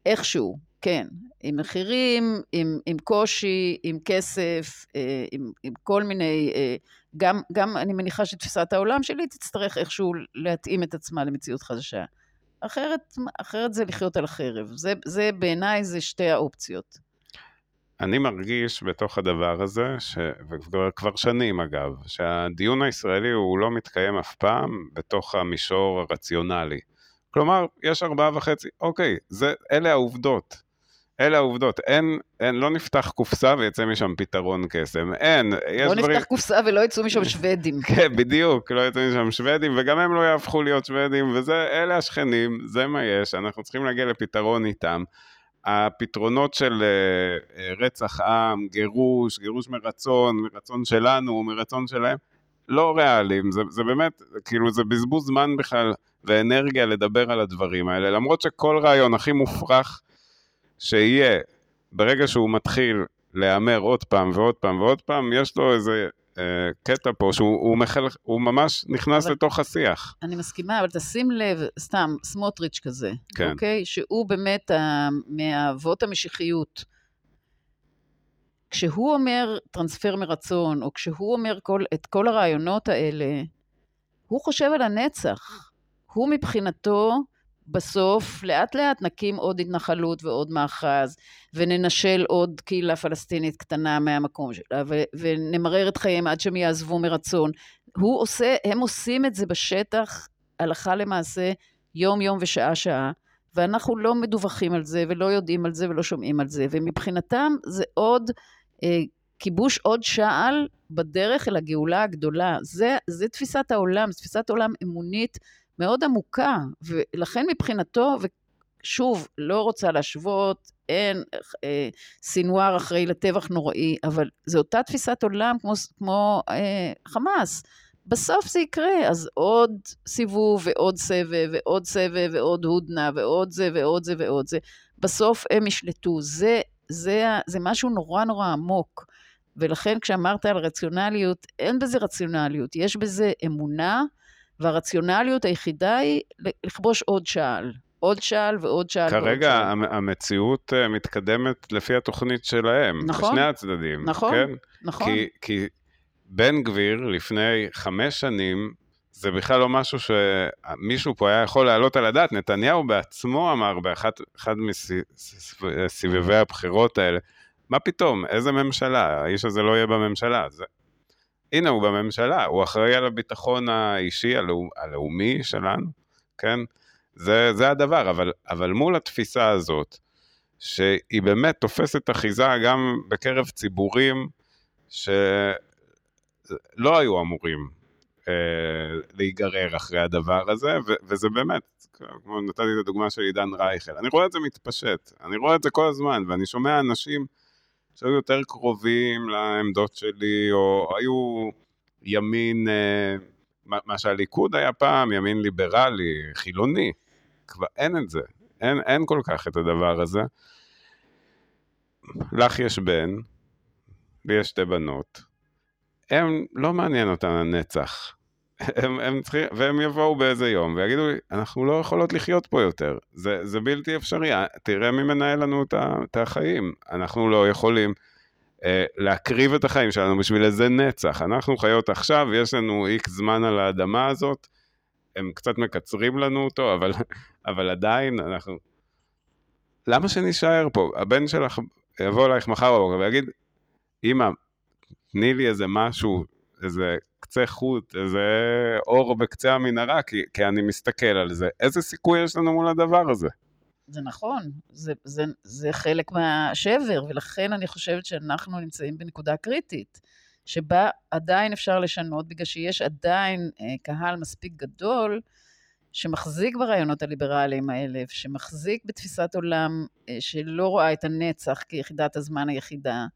איכשהו. כן, עם מחירים, עם, עם קושי, עם כסף, אה, עם, עם כל מיני, אה, גם, גם אני מניחה שתפיסת העולם שלי תצטרך איכשהו להתאים את עצמה למציאות חדשה. אחרת, אחרת זה לחיות על החרב. זה, זה בעיניי זה שתי האופציות. אני מרגיש בתוך הדבר הזה, ש... וכבר שנים אגב, שהדיון הישראלי הוא לא מתקיים אף פעם בתוך המישור הרציונלי. כלומר, יש ארבעה וחצי, אוקיי, זה, אלה העובדות. אלה העובדות, אין, אין, לא נפתח קופסה ויצא משם פתרון קסם, אין, לא נפתח קופסה ולא יצאו משם שוודים. כן, בדיוק, לא יצאו משם שוודים, וגם הם לא יהפכו להיות שוודים, וזה, אלה השכנים, זה מה יש, אנחנו צריכים להגיע לפתרון איתם. הפתרונות של uh, רצח עם, גירוש, גירוש מרצון, מרצון שלנו, מרצון שלהם, לא ריאליים, זה, זה באמת, כאילו זה בזבוז זמן בכלל ואנרגיה לדבר על הדברים האלה, למרות שכל רעיון הכי מופרך שיהיה, ברגע שהוא מתחיל להיאמר עוד פעם ועוד פעם ועוד פעם, יש לו איזה אה, קטע פה שהוא הוא מחל, הוא ממש נכנס אבל, לתוך השיח. אני מסכימה, אבל תשים לב, סתם, סמוטריץ' כזה, כן. אוקיי? שהוא באמת מאבות המשיחיות. כשהוא אומר טרנספר מרצון, או כשהוא אומר כל, את כל הרעיונות האלה, הוא חושב על הנצח. הוא מבחינתו בסוף לאט לאט נקים עוד התנחלות ועוד מאחז וננשל עוד קהילה פלסטינית קטנה מהמקום שלה ו- ונמרר את חייהם עד שהם יעזבו מרצון. הוא עושה, הם עושים את זה בשטח הלכה למעשה יום יום ושעה שעה ואנחנו לא מדווחים על זה ולא יודעים על זה ולא שומעים על זה ומבחינתם זה עוד אה, כיבוש עוד שעל בדרך אל הגאולה הגדולה. זה, זה תפיסת העולם, זו תפיסת עולם אמונית מאוד עמוקה, ולכן מבחינתו, ושוב, לא רוצה להשוות, אין אה, סינואר אחראי לטבח נוראי, אבל זו אותה תפיסת עולם כמו, כמו אה, חמאס. בסוף זה יקרה, אז עוד סיבוב ועוד סבב ועוד סבב ועוד הודנה ועוד זה ועוד זה ועוד זה. בסוף הם ישלטו. זה, זה, זה משהו נורא נורא עמוק. ולכן כשאמרת על רציונליות, אין בזה רציונליות, יש בזה אמונה, והרציונליות היחידה היא לכבוש עוד שעל. עוד שעל ועוד שעל ועוד שעל. כרגע המציאות אה, מתקדמת לפי התוכנית שלהם, נכון, בשני הצדדים. נכון, כן? נכון. כי, כי בן גביר לפני חמש שנים, זה בכלל לא משהו שמישהו פה היה יכול להעלות על הדעת. נתניהו בעצמו אמר באחד מסבבי הבחירות האלה, מה פתאום, איזה ממשלה, האיש הזה לא יהיה בממשלה. זה... הנה הוא בממשלה, הוא אחראי על הביטחון האישי, הלאומ... הלאומי שלנו, כן? זה, זה הדבר, אבל, אבל מול התפיסה הזאת, שהיא באמת תופסת אחיזה גם בקרב ציבורים שלא היו אמורים אה, להיגרר אחרי הדבר הזה, ו, וזה באמת, כמו נתתי את הדוגמה של עידן רייכל, אני רואה את זה מתפשט, אני רואה את זה כל הזמן, ואני שומע אנשים שהיו יותר קרובים לעמדות שלי, או היו ימין, אה, מה שהליכוד היה פעם, ימין ליברלי, חילוני, כבר אין את זה, אין, אין כל כך את הדבר הזה. לך יש בן, לי יש שתי בנות, הם, לא מעניין אותם הנצח. הם, הם צריכים, והם יבואו באיזה יום ויגידו אנחנו לא יכולות לחיות פה יותר, זה, זה בלתי אפשרי, תראה מי מנהל לנו את החיים, אנחנו לא יכולים אה, להקריב את החיים שלנו בשביל איזה נצח, אנחנו חיות עכשיו, יש לנו איקס זמן על האדמה הזאת, הם קצת מקצרים לנו אותו, אבל, אבל עדיין אנחנו... למה שנישאר פה? הבן שלך יבוא אלייך מחר בבוקר ויגיד, אמא, תני לי איזה משהו, איזה קצה חוט, איזה אור בקצה המנהרה, כי, כי אני מסתכל על זה. איזה סיכוי יש לנו מול הדבר הזה? זה נכון, זה, זה, זה חלק מהשבר, ולכן אני חושבת שאנחנו נמצאים בנקודה קריטית. שבה עדיין אפשר לשנות, בגלל שיש עדיין אה, קהל מספיק גדול שמחזיק ברעיונות הליברליים האלה, שמחזיק בתפיסת עולם אה, שלא רואה את הנצח כיחידת הזמן היחידה,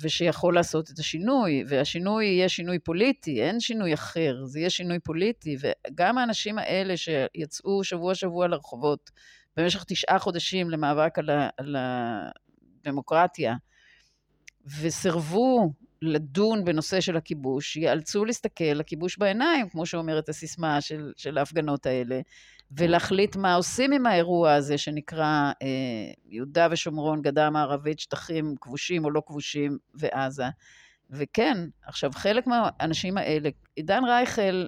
ושיכול לעשות את השינוי, והשינוי יהיה שינוי פוליטי, אין שינוי אחר, זה יהיה שינוי פוליטי, וגם האנשים האלה שיצאו שבוע-שבוע לרחובות במשך תשעה חודשים למאבק על, הדמוקרטיה, וסירבו לדון בנושא של הכיבוש, ייאלצו להסתכל לכיבוש בעיניים, כמו שאומרת הסיסמה של, של ההפגנות האלה, ולהחליט מה עושים עם האירוע הזה שנקרא אה, יהודה ושומרון, גדה המערבית, שטחים כבושים או לא כבושים, ועזה. וכן, עכשיו חלק מהאנשים האלה, עידן רייכל,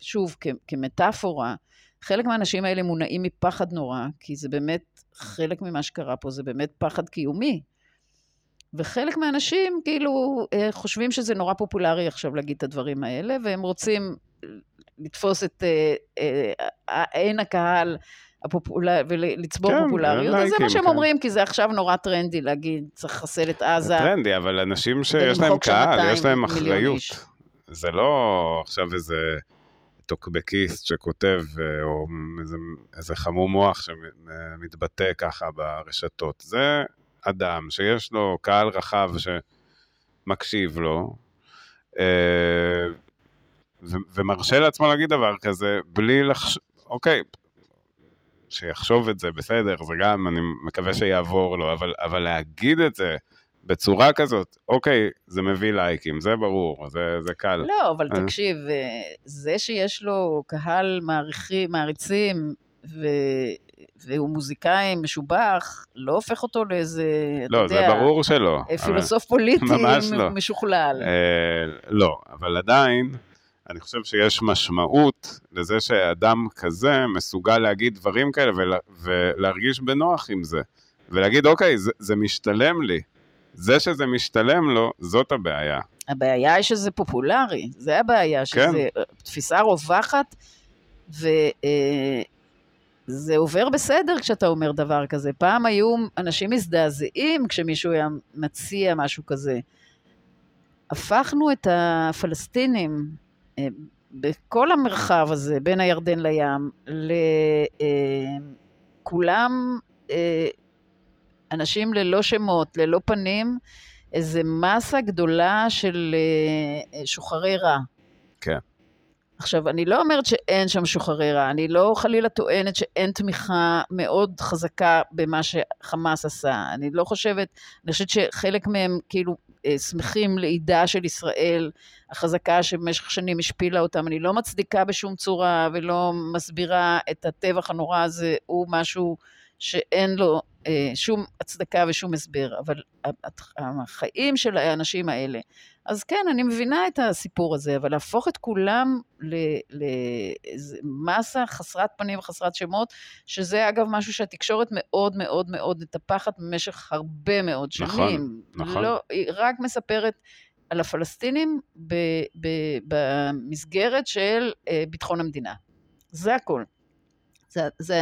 שוב, כמטאפורה, חלק מהאנשים האלה מונעים מפחד נורא, כי זה באמת, חלק ממה שקרה פה זה באמת פחד קיומי. וחלק מהאנשים כאילו אה, חושבים שזה נורא פופולרי עכשיו להגיד את הדברים האלה, והם רוצים לתפוס את אה, אה, עין הקהל הפופולר... ולצבור כן, פופולריות, אז זה מה שהם כן. אומרים, כי זה עכשיו נורא טרנדי להגיד, צריך לחסל את עזה. זה טרנדי, אבל אנשים שיש להם קהל, יש להם אחריות. זה לא עכשיו איזה טוקבקיסט שכותב, או איזה, איזה חמור מוח שמתבטא ככה ברשתות. זה אדם שיש לו קהל רחב שמקשיב לו, אה, ומרשה לעצמו להגיד דבר כזה בלי לחשוב, אוקיי, שיחשוב את זה, בסדר, זה גם, אני מקווה שיעבור לו, אבל, אבל להגיד את זה בצורה כזאת, אוקיי, זה מביא לייקים, זה ברור, זה, זה קל. לא, אבל אה. תקשיב, אה, זה שיש לו קהל מעריכי, מעריצים, ו... והוא מוזיקאי משובח, לא הופך אותו לאיזה, לא, אתה יודע... לא, זה ברור שלא. פילוסוף אבל... פוליטי לא. משוכלל. אה, לא, אבל עדיין, אני חושב שיש משמעות לזה שאדם כזה מסוגל להגיד דברים כאלה ולה, ולהרגיש בנוח עם זה. ולהגיד, אוקיי, זה, זה משתלם לי. זה שזה משתלם לו, זאת הבעיה. הבעיה היא שזה פופולרי, זה הבעיה, שזה כן. תפיסה רווחת, ו... אה, זה עובר בסדר כשאתה אומר דבר כזה. פעם היו אנשים מזדעזעים כשמישהו היה מציע משהו כזה. הפכנו את הפלסטינים אה, בכל המרחב הזה, בין הירדן לים, לכולם אה, אה, אנשים ללא שמות, ללא פנים, איזה מסה גדולה של שוחרי רע. כן. עכשיו, אני לא אומרת שאין שם שוחרי רע, אני לא חלילה טוענת שאין תמיכה מאוד חזקה במה שחמאס עשה. אני לא חושבת, אני חושבת שחלק מהם כאילו אה, שמחים לאידה של ישראל, החזקה שבמשך שנים השפילה אותם. אני לא מצדיקה בשום צורה ולא מסבירה את הטבח הנורא הזה, הוא משהו שאין לו אה, שום הצדקה ושום הסבר, אבל החיים של האנשים האלה, אז כן, אני מבינה את הסיפור הזה, אבל להפוך את כולם למסה חסרת פנים וחסרת שמות, שזה אגב משהו שהתקשורת מאוד מאוד מאוד מטפחת במשך הרבה מאוד נכון, שנים. נכון, נכון. לא, היא רק מספרת על הפלסטינים ב, ב, במסגרת של אה, ביטחון המדינה. זה הכל. זה, זה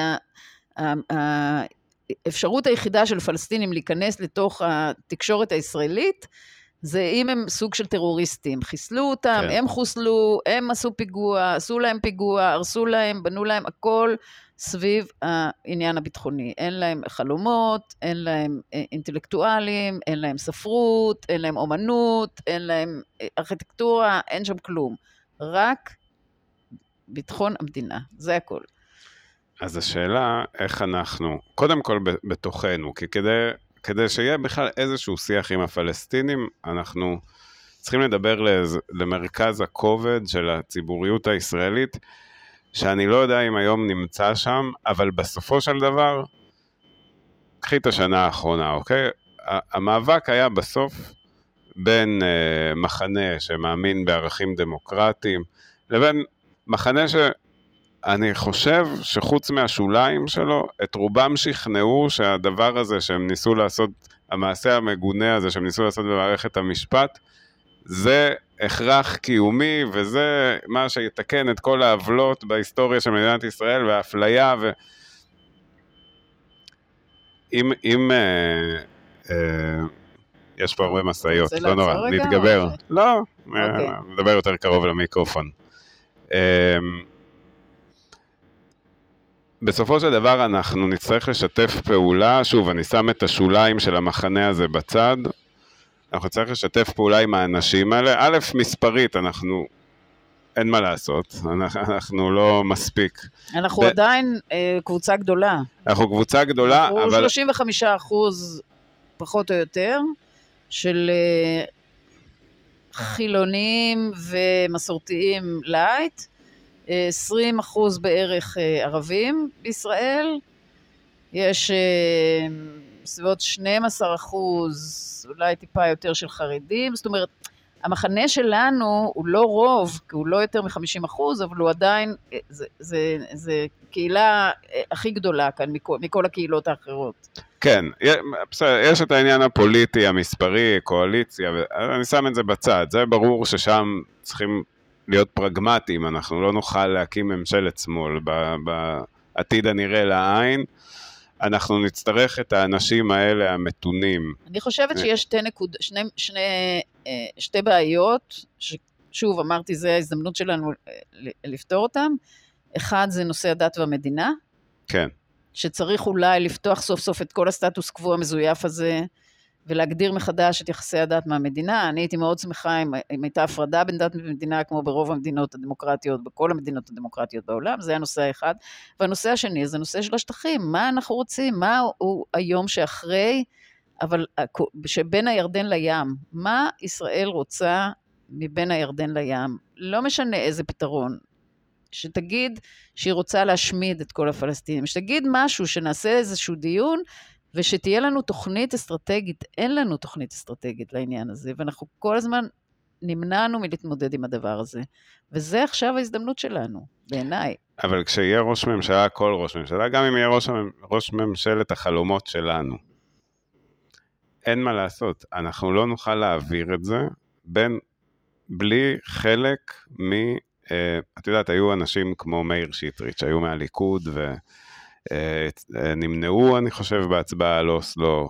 האפשרות היחידה של פלסטינים להיכנס לתוך התקשורת הישראלית, זה אם הם סוג של טרוריסטים. חיסלו אותם, כן. הם חוסלו, הם עשו פיגוע, עשו להם פיגוע, הרסו להם, בנו להם, הכל סביב העניין הביטחוני. אין להם חלומות, אין להם אה, אינטלקטואלים, אין להם ספרות, אין להם אומנות, אין להם אה, ארכיטקטורה, אין שם כלום. רק ביטחון המדינה, זה הכל. אז השאלה, איך אנחנו, קודם כל בתוכנו, כי כדי, כדי שיהיה בכלל איזשהו שיח עם הפלסטינים, אנחנו צריכים לדבר לז, למרכז הכובד של הציבוריות הישראלית, שאני לא יודע אם היום נמצא שם, אבל בסופו של דבר, קחי את השנה האחרונה, אוקיי? המאבק היה בסוף בין uh, מחנה שמאמין בערכים דמוקרטיים, לבין מחנה ש... אני חושב שחוץ מהשוליים שלו, את רובם שכנעו שהדבר הזה שהם ניסו לעשות, המעשה המגונה הזה שהם ניסו לעשות במערכת המשפט, זה הכרח קיומי וזה מה שיתקן את כל העוולות בהיסטוריה של מדינת ישראל והאפליה ו... אם, אם אה, אה, יש פה הרבה משאיות, לא נורא, נתגבר. לא, אוקיי. נדבר יותר קרוב למיקרופון. אה, בסופו של דבר אנחנו נצטרך לשתף פעולה, שוב, אני שם את השוליים של המחנה הזה בצד, אנחנו נצטרך לשתף פעולה עם האנשים האלה. א', מספרית, אנחנו, אין מה לעשות, אנחנו, אנחנו לא מספיק. אנחנו ב... עדיין אה, קבוצה גדולה. אנחנו קבוצה גדולה, אנחנו אבל... 35 אחוז, פחות או יותר, של אה, חילונים ומסורתיים לייט. 20 אחוז בערך אה, ערבים בישראל, יש אה, בסביבות 12 אחוז, אולי טיפה יותר של חרדים, זאת אומרת, המחנה שלנו הוא לא רוב, כי הוא לא יותר מ-50 אחוז, אבל הוא עדיין, אה, זה, זה, זה קהילה הכי גדולה כאן מכל, מכל הקהילות האחרות. כן, בסדר, יש את העניין הפוליטי, המספרי, קואליציה, אני שם את זה בצד, זה ברור ששם צריכים להיות פרגמטיים, אנחנו לא נוכל להקים ממשלת שמאל בעתיד הנראה לעין. אנחנו נצטרך את האנשים האלה המתונים. אני חושבת שיש שתי, נקוד, שני, שני, אה, שתי בעיות, ששוב, אמרתי, זו ההזדמנות שלנו אה, לפתור אותן. אחד זה נושא הדת והמדינה. כן. שצריך אולי לפתוח סוף סוף את כל הסטטוס קוו המזויף הזה, ולהגדיר מחדש את יחסי הדת מהמדינה. אני הייתי מאוד שמחה אם, אם הייתה הפרדה בין דת ומדינה, כמו ברוב המדינות הדמוקרטיות, בכל המדינות הדמוקרטיות בעולם, זה הנושא האחד. והנושא השני זה הנושא של השטחים, מה אנחנו רוצים, מה הוא היום שאחרי, אבל שבין הירדן לים, מה ישראל רוצה מבין הירדן לים, לא משנה איזה פתרון, שתגיד שהיא רוצה להשמיד את כל הפלסטינים, שתגיד משהו, שנעשה איזשהו דיון, ושתהיה לנו תוכנית אסטרטגית. אין לנו תוכנית אסטרטגית לעניין הזה, ואנחנו כל הזמן נמנענו מלהתמודד עם הדבר הזה. וזה עכשיו ההזדמנות שלנו, בעיניי. אבל כשיהיה ראש ממשלה, כל ראש ממשלה, גם אם יהיה ראש, ראש ממשלת החלומות שלנו, אין מה לעשות, אנחנו לא נוכל להעביר את זה בין, בלי חלק מ... אה, את יודעת, היו אנשים כמו מאיר שטרית שהיו מהליכוד, ו... אה, אה, נמנעו, אני חושב, בהצבעה על אוסלו.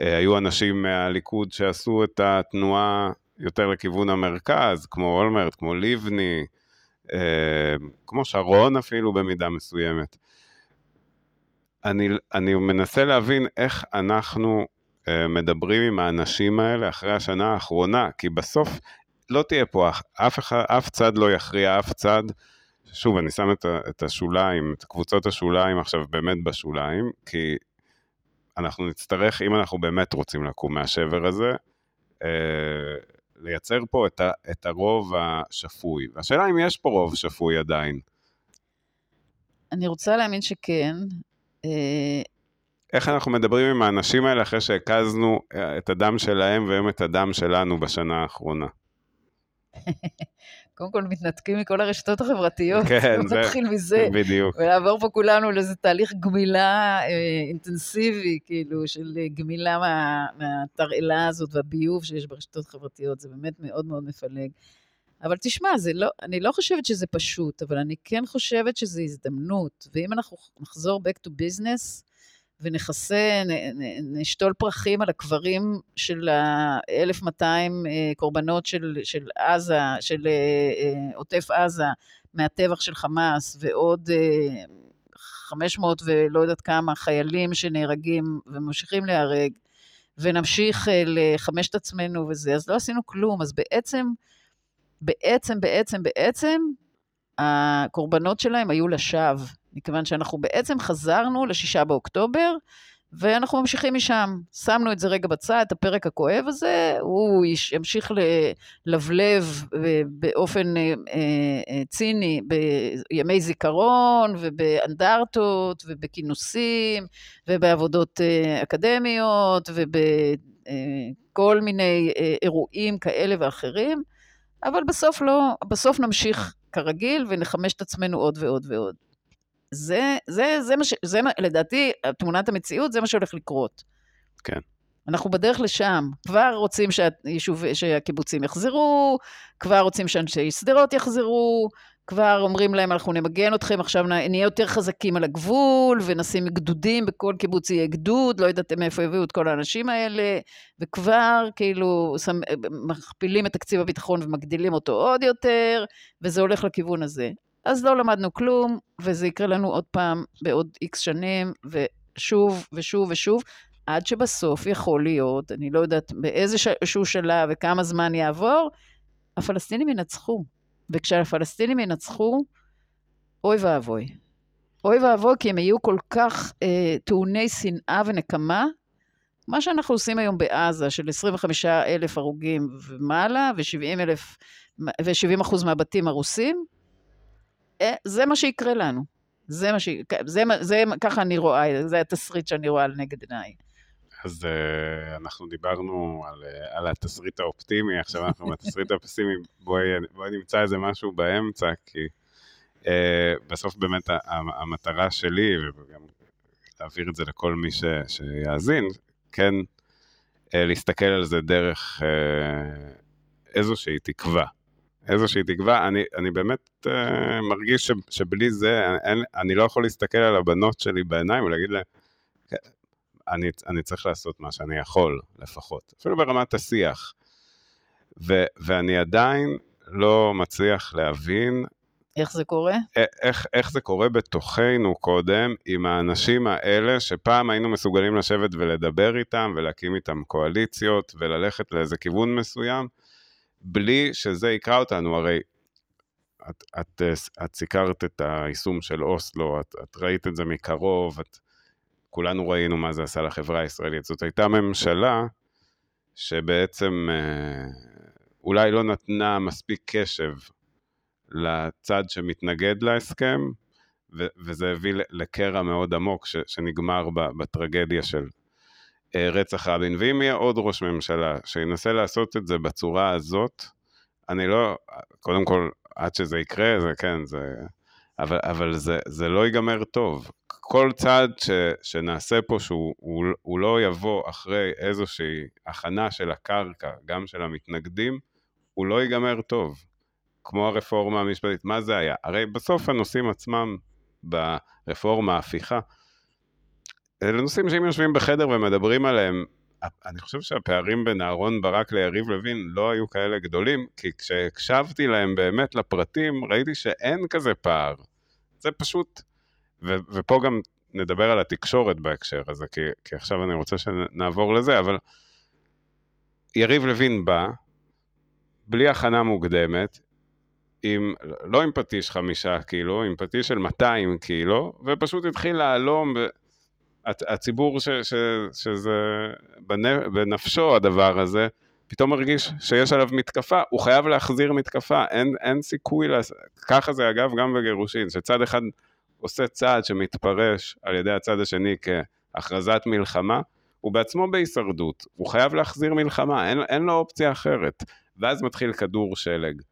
אה, היו אנשים מהליכוד שעשו את התנועה יותר לכיוון המרכז, כמו אולמרט, כמו לבני, כמו שרון אפילו במידה מסוימת. אני, אני מנסה להבין איך אנחנו מדברים עם האנשים האלה אחרי השנה האחרונה, כי בסוף לא תהיה פה, אף, אף צד לא יכריע אף צד. שוב, אני שם את, את השוליים, את קבוצות השוליים עכשיו באמת בשוליים, כי אנחנו נצטרך, אם אנחנו באמת רוצים לקום מהשבר הזה, אה, לייצר פה את, ה, את הרוב השפוי. והשאלה אם יש פה רוב שפוי עדיין. אני רוצה להאמין שכן. אה, איך אנחנו מדברים עם האנשים האלה אחרי שהקזנו אה, את הדם שלהם והם את הדם שלנו בשנה האחרונה? קודם כל מתנתקים מכל הרשתות החברתיות, כן, זה, נתחיל מזה, בדיוק. ולעבור פה כולנו לאיזה תהליך גמילה אה, אינטנסיבי, כאילו, של גמילה מה, מהתרעלה הזאת והביוב שיש ברשתות החברתיות, זה באמת מאוד מאוד מפלג. אבל תשמע, זה לא, אני לא חושבת שזה פשוט, אבל אני כן חושבת שזו הזדמנות, ואם אנחנו נחזור back to business, ונכסה, נשתול פרחים על הקברים של ה-1200 אה, קורבנות של, של עזה, של אה, אה, עוטף עזה, מהטבח של חמאס, ועוד 500 ולא יודעת כמה חיילים שנהרגים וממשיכים להיהרג, ונמשיך לחמש את עצמנו וזה, אז לא עשינו כלום. אז בעצם, בעצם, בעצם, בעצם, הקורבנות שלהם היו לשווא. מכיוון שאנחנו בעצם חזרנו לשישה באוקטובר, ואנחנו ממשיכים משם. שמנו את זה רגע בצד, את הפרק הכואב הזה, הוא ימשיך ללבלב אה, באופן אה, אה, ציני בימי זיכרון ובאנדרטות ובכינוסים ובעבודות אקדמיות ובכל מיני אירועים כאלה ואחרים, אבל בסוף לא, בסוף נמשיך כרגיל ונחמש את עצמנו עוד ועוד ועוד. זה, זה, זה מה ש... זה מה, לדעתי, תמונת המציאות, זה מה שהולך לקרות. כן. אנחנו בדרך לשם. כבר רוצים שהיישוב, שהקיבוצים יחזרו, כבר רוצים שאנשי שדרות יחזרו, כבר אומרים להם, אנחנו נמגן אתכם, עכשיו נהיה יותר חזקים על הגבול, ונשים גדודים, בכל קיבוץ יהיה גדוד, לא יודעת מאיפה יביאו את כל האנשים האלה, וכבר כאילו שם, מכפילים את תקציב הביטחון ומגדילים אותו עוד יותר, וזה הולך לכיוון הזה. אז לא למדנו כלום, וזה יקרה לנו עוד פעם בעוד איקס שנים, ושוב ושוב ושוב, עד שבסוף יכול להיות, אני לא יודעת באיזשהו שלב וכמה זמן יעבור, הפלסטינים ינצחו. וכשהפלסטינים ינצחו, אוי ואבוי. אוי ואבוי, כי הם יהיו כל כך אה, טעוני שנאה ונקמה, מה שאנחנו עושים היום בעזה, של 25 אלף הרוגים ומעלה, ו-70 אלף, ו-70 אחוז מהבתים הרוסים, זה מה שיקרה לנו. זה מה ש... זה, זה, ככה אני רואה, זה התסריט שאני רואה על נגד עיניי. אז uh, אנחנו דיברנו על, uh, על התסריט האופטימי, עכשיו אנחנו בתסריט הפסימי, בואי, בואי נמצא איזה משהו באמצע, כי uh, בסוף באמת המטרה שלי, וגם להעביר את זה לכל מי ש, שיאזין, כן uh, להסתכל על זה דרך uh, איזושהי תקווה. איזושהי תקווה, אני, אני באמת uh, מרגיש ש, שבלי זה, אין, אני לא יכול להסתכל על הבנות שלי בעיניים ולהגיד להם, אני, אני צריך לעשות מה שאני יכול, לפחות, אפילו ברמת השיח. ו, ואני עדיין לא מצליח להבין... איך זה קורה? איך, איך זה קורה בתוכנו קודם, עם האנשים האלה, שפעם היינו מסוגלים לשבת ולדבר איתם, ולהקים איתם קואליציות, וללכת לאיזה כיוון מסוים, בלי שזה יקרא אותנו, הרי את, את, את סיקרת את היישום של אוסלו, את, את ראית את זה מקרוב, את, כולנו ראינו מה זה עשה לחברה הישראלית. זאת הייתה ממשלה שבעצם אה, אולי לא נתנה מספיק קשב לצד שמתנגד להסכם, ו- וזה הביא לקרע מאוד עמוק ש- שנגמר בטרגדיה של רצח רבין, ואם יהיה עוד ראש ממשלה שינסה לעשות את זה בצורה הזאת, אני לא, קודם כל, עד שזה יקרה, זה כן, זה... אבל, אבל זה, זה לא ייגמר טוב. כל צעד ש, שנעשה פה, שהוא הוא, הוא לא יבוא אחרי איזושהי הכנה של הקרקע, גם של המתנגדים, הוא לא ייגמר טוב. כמו הרפורמה המשפטית, מה זה היה? הרי בסוף הנושאים עצמם ברפורמה, ההפיכה, אלה נושאים שאם יושבים בחדר ומדברים עליהם, אני חושב שהפערים בין אהרון ברק ליריב לוין לא היו כאלה גדולים, כי כשהקשבתי להם באמת לפרטים, ראיתי שאין כזה פער. זה פשוט, ו- ופה גם נדבר על התקשורת בהקשר הזה, כי, כי עכשיו אני רוצה שנעבור לזה, אבל יריב לוין בא בלי הכנה מוקדמת, עם, לא עם פטיש חמישה קילו, עם פטיש של 200 קילו, ופשוט התחיל להלום, הציבור ש, ש, שזה בנפשו הדבר הזה, פתאום מרגיש שיש עליו מתקפה, הוא חייב להחזיר מתקפה, אין, אין סיכוי, לה... ככה זה אגב גם בגירושין, שצד אחד עושה צעד שמתפרש על ידי הצד השני כהכרזת מלחמה, הוא בעצמו בהישרדות, הוא חייב להחזיר מלחמה, אין, אין לו אופציה אחרת, ואז מתחיל כדור שלג.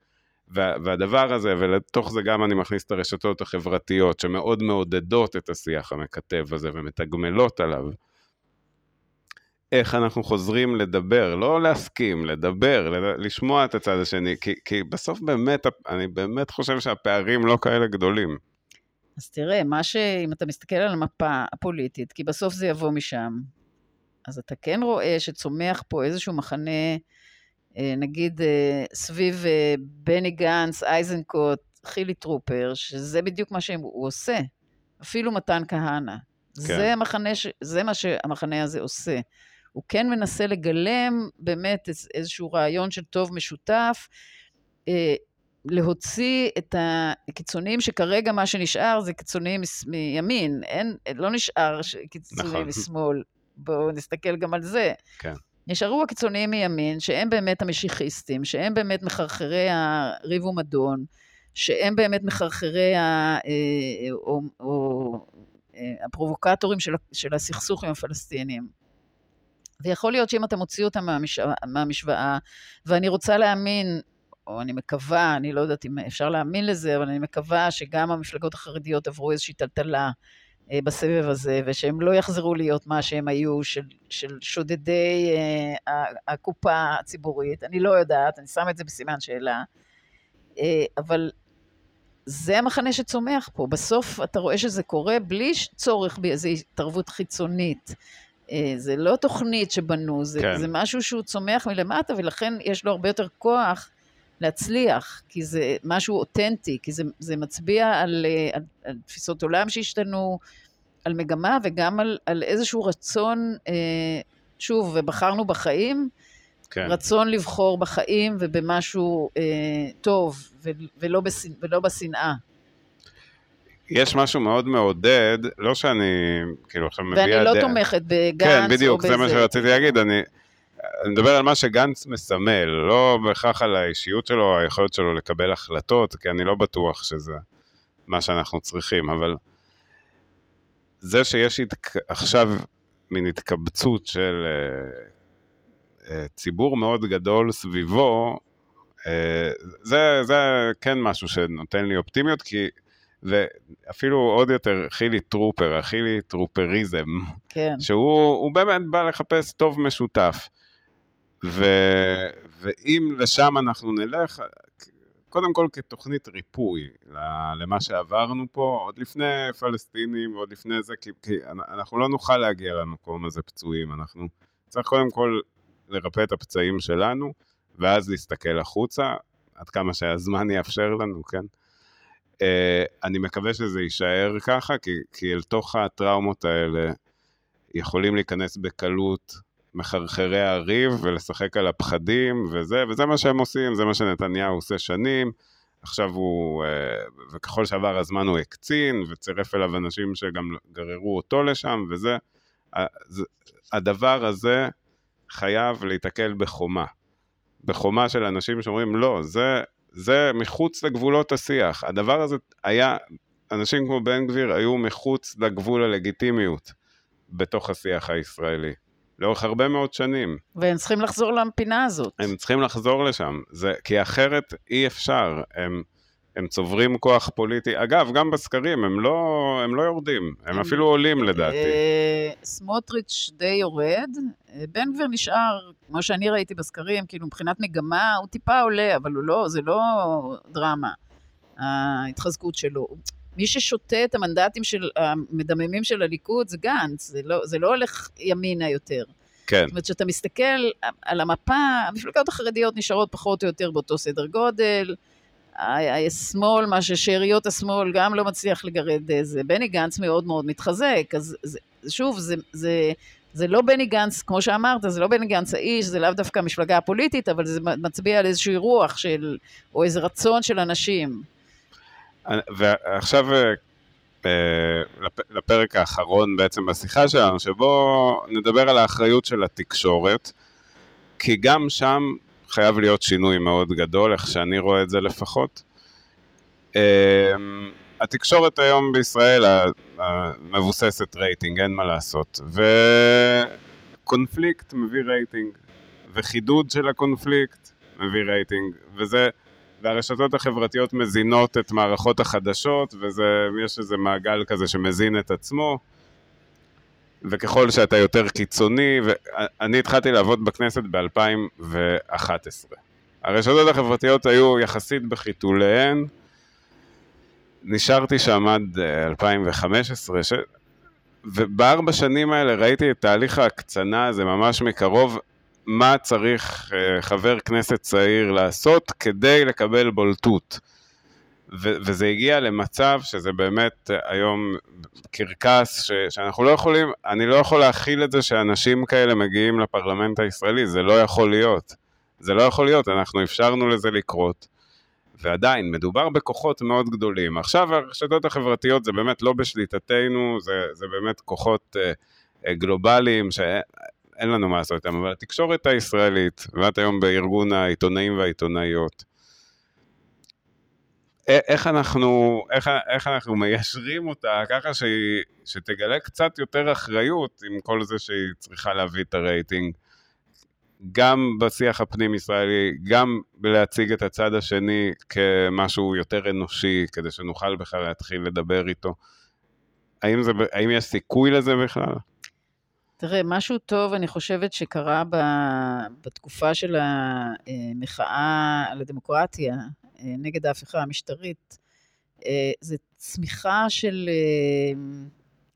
וה, והדבר הזה, ולתוך זה גם אני מכניס את הרשתות החברתיות שמאוד מעודדות את השיח המקטב הזה ומתגמלות עליו. איך אנחנו חוזרים לדבר, לא להסכים, לדבר, לשמוע את הצד השני, כי, כי בסוף באמת, אני באמת חושב שהפערים לא כאלה גדולים. אז תראה, מה ש... אם אתה מסתכל על המפה הפוליטית, כי בסוף זה יבוא משם, אז אתה כן רואה שצומח פה איזשהו מחנה, נגיד אה, סביב אה, בני גנץ, איזנקוט, חילי טרופר, שזה בדיוק מה שהוא עושה. אפילו מתן כהנא. כן. זה, המחנה ש... זה מה שהמחנה הזה עושה. הוא כן מנסה לגלם באמת איזשהו רעיון של טוב משותף, להוציא את הקיצוניים, שכרגע מה שנשאר זה קיצוניים מימין, אין, לא נשאר קיצוניים נכון. משמאל. בואו נסתכל גם על זה. כן. נשארו הקיצוניים מימין, שהם באמת המשיחיסטים, שהם באמת מחרחרי הריב ומדון, שהם באמת מחרחרי ה... אה, או, או, אה, הפרובוקטורים של, של הסכסוך עם הפלסטינים. ויכול להיות שאם אתה מוציא אותם מהמשוואה, מהמשוואה, ואני רוצה להאמין, או אני מקווה, אני לא יודעת אם אפשר להאמין לזה, אבל אני מקווה שגם המפלגות החרדיות עברו איזושהי טלטלה בסבב הזה, ושהם לא יחזרו להיות מה שהם היו, של, של שודדי אה, הקופה הציבורית. אני לא יודעת, אני שמה את זה בסימן שאלה. אה, אבל זה המחנה שצומח פה. בסוף אתה רואה שזה קורה בלי צורך באיזו התערבות חיצונית. זה לא תוכנית שבנו, זה, כן. זה משהו שהוא צומח מלמטה, ולכן יש לו הרבה יותר כוח להצליח, כי זה משהו אותנטי, כי זה, זה מצביע על, על, על תפיסות עולם שהשתנו, על מגמה וגם על, על איזשהו רצון, אה, שוב, ובחרנו בחיים, כן. רצון לבחור בחיים ובמשהו אה, טוב, ו, ולא, בשנ, ולא בשנאה. יש משהו מאוד מעודד, לא שאני, כאילו, עכשיו מביע... ואני לא ד... תומכת בגנץ כן, בדיוק, זה מה שרציתי להגיד, אני... אני מדבר על מה שגנץ מסמל, לא בהכרח על האישיות שלו, היכולת שלו לקבל החלטות, כי אני לא בטוח שזה מה שאנחנו צריכים, אבל זה שיש התק... עכשיו מין התקבצות של uh, uh, ציבור מאוד גדול סביבו, uh, זה, זה כן משהו שנותן לי אופטימיות, כי ואפילו עוד יותר חילי טרופר, החילי טרופריזם, כן. שהוא באמת בא לחפש טוב משותף. ו, ואם לשם אנחנו נלך, קודם כל כתוכנית ריפוי למה שעברנו פה, עוד לפני פלסטינים ועוד לפני זה, כי, כי אנחנו לא נוכל להגיע למקום הזה פצועים, אנחנו צריך קודם כל לרפא את הפצעים שלנו, ואז להסתכל החוצה, עד כמה שהזמן יאפשר לנו, כן? Uh, אני מקווה שזה יישאר ככה, כי, כי אל תוך הטראומות האלה יכולים להיכנס בקלות מחרחרי הריב ולשחק על הפחדים וזה, וזה מה שהם עושים, זה מה שנתניהו עושה שנים. עכשיו הוא, אה, וככל שעבר הזמן הוא הקצין וצירף אליו אנשים שגם גררו אותו לשם, וזה, הדבר הזה חייב להיתקל בחומה. בחומה של אנשים שאומרים, לא, זה, זה מחוץ לגבולות השיח. הדבר הזה היה, אנשים כמו בן גביר היו מחוץ לגבול הלגיטימיות בתוך השיח הישראלי. לאורך הרבה מאוד שנים. והם צריכים לחזור לפינה הזאת. הם צריכים לחזור לשם, זה, כי אחרת אי אפשר. הם, הם צוברים כוח פוליטי. אגב, גם בסקרים הם לא, הם לא יורדים, הם, הם אפילו עולים לדעתי. אה, סמוטריץ' די יורד, אה, בן גביר נשאר, כמו שאני ראיתי בסקרים, כאילו מבחינת מגמה הוא טיפה עולה, אבל הוא לא, זה לא דרמה, ההתחזקות שלו. מי ששותה את המנדטים של, המדממים של הליכוד זה גנץ, זה לא, זה לא הולך ימינה יותר. כן. זאת אומרת, כשאתה מסתכל על המפה, המפלגות החרדיות נשארות פחות או יותר באותו סדר גודל, השמאל, מה ששאריות השמאל גם לא מצליח לגרד איזה, בני גנץ מאוד מאוד מתחזק, אז זה, שוב, זה, זה, זה לא בני גנץ, כמו שאמרת, זה לא בני גנץ האיש, זה לאו דוופא המפלגה הפוליטית, אבל זה מצביע על איזושהי רוח של, או איזה רצון של אנשים. ועכשיו אה, לפרק האחרון בעצם בשיחה שלנו, שבו נדבר על האחריות של התקשורת, כי גם שם חייב להיות שינוי מאוד גדול, איך שאני רואה את זה לפחות. אה, התקשורת היום בישראל מבוססת רייטינג, אין מה לעשות. וקונפליקט מביא רייטינג, וחידוד של הקונפליקט מביא רייטינג, וזה... והרשתות החברתיות מזינות את מערכות החדשות, ויש איזה מעגל כזה שמזין את עצמו, וככל שאתה יותר קיצוני, ואני התחלתי לעבוד בכנסת ב-2011. הרשתות החברתיות היו יחסית בחיתוליהן, נשארתי שם עד 2015, ש... ובארבע שנים האלה ראיתי את תהליך ההקצנה הזה ממש מקרוב, מה צריך אה, חבר כנסת צעיר לעשות כדי לקבל בולטות. ו- וזה הגיע למצב שזה באמת אה, היום קרקס, ש- שאנחנו לא יכולים, אני לא יכול להכיל את זה שאנשים כאלה מגיעים לפרלמנט הישראלי, זה לא יכול להיות. זה לא יכול להיות, אנחנו אפשרנו לזה לקרות. ועדיין, מדובר בכוחות מאוד גדולים. עכשיו הרשתות החברתיות זה באמת לא בשליטתנו, זה, זה באמת כוחות אה, אה, גלובליים שאין לנו מה לעשות איתם, אבל התקשורת הישראלית, ואת היום בארגון העיתונאים והעיתונאיות, איך אנחנו, איך, איך אנחנו מיישרים אותה ככה שהיא, שתגלה קצת יותר אחריות עם כל זה שהיא צריכה להביא את הרייטינג. גם בשיח הפנים-ישראלי, גם בלהציג את הצד השני כמשהו יותר אנושי, כדי שנוכל בכלל להתחיל לדבר איתו. האם, זה, האם יש סיכוי לזה בכלל? תראה, משהו טוב אני חושבת שקרה ב, בתקופה של המחאה על הדמוקרטיה, נגד ההפיכה המשטרית, זה צמיחה של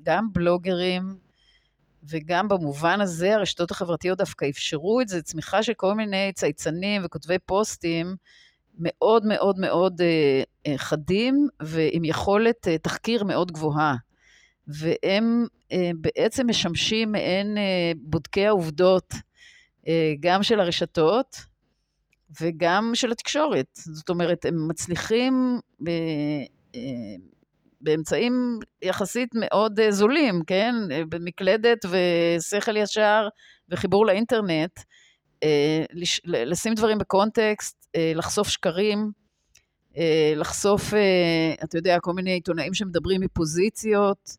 גם בלוגרים, וגם במובן הזה הרשתות החברתיות דווקא אפשרו את זה, צמיחה של כל מיני צייצנים וכותבי פוסטים מאוד מאוד מאוד אה, אה, חדים ועם יכולת אה, תחקיר מאוד גבוהה. והם בעצם משמשים מעין בודקי העובדות גם של הרשתות וגם של התקשורת. זאת אומרת, הם מצליחים באמצעים יחסית מאוד אה, זולים, כן? אה, במקלדת ושכל ישר וחיבור לאינטרנט, אה, לשים דברים בקונטקסט, לחשוף שקרים, לחשוף, אתה יודע, כל מיני עיתונאים שמדברים מפוזיציות,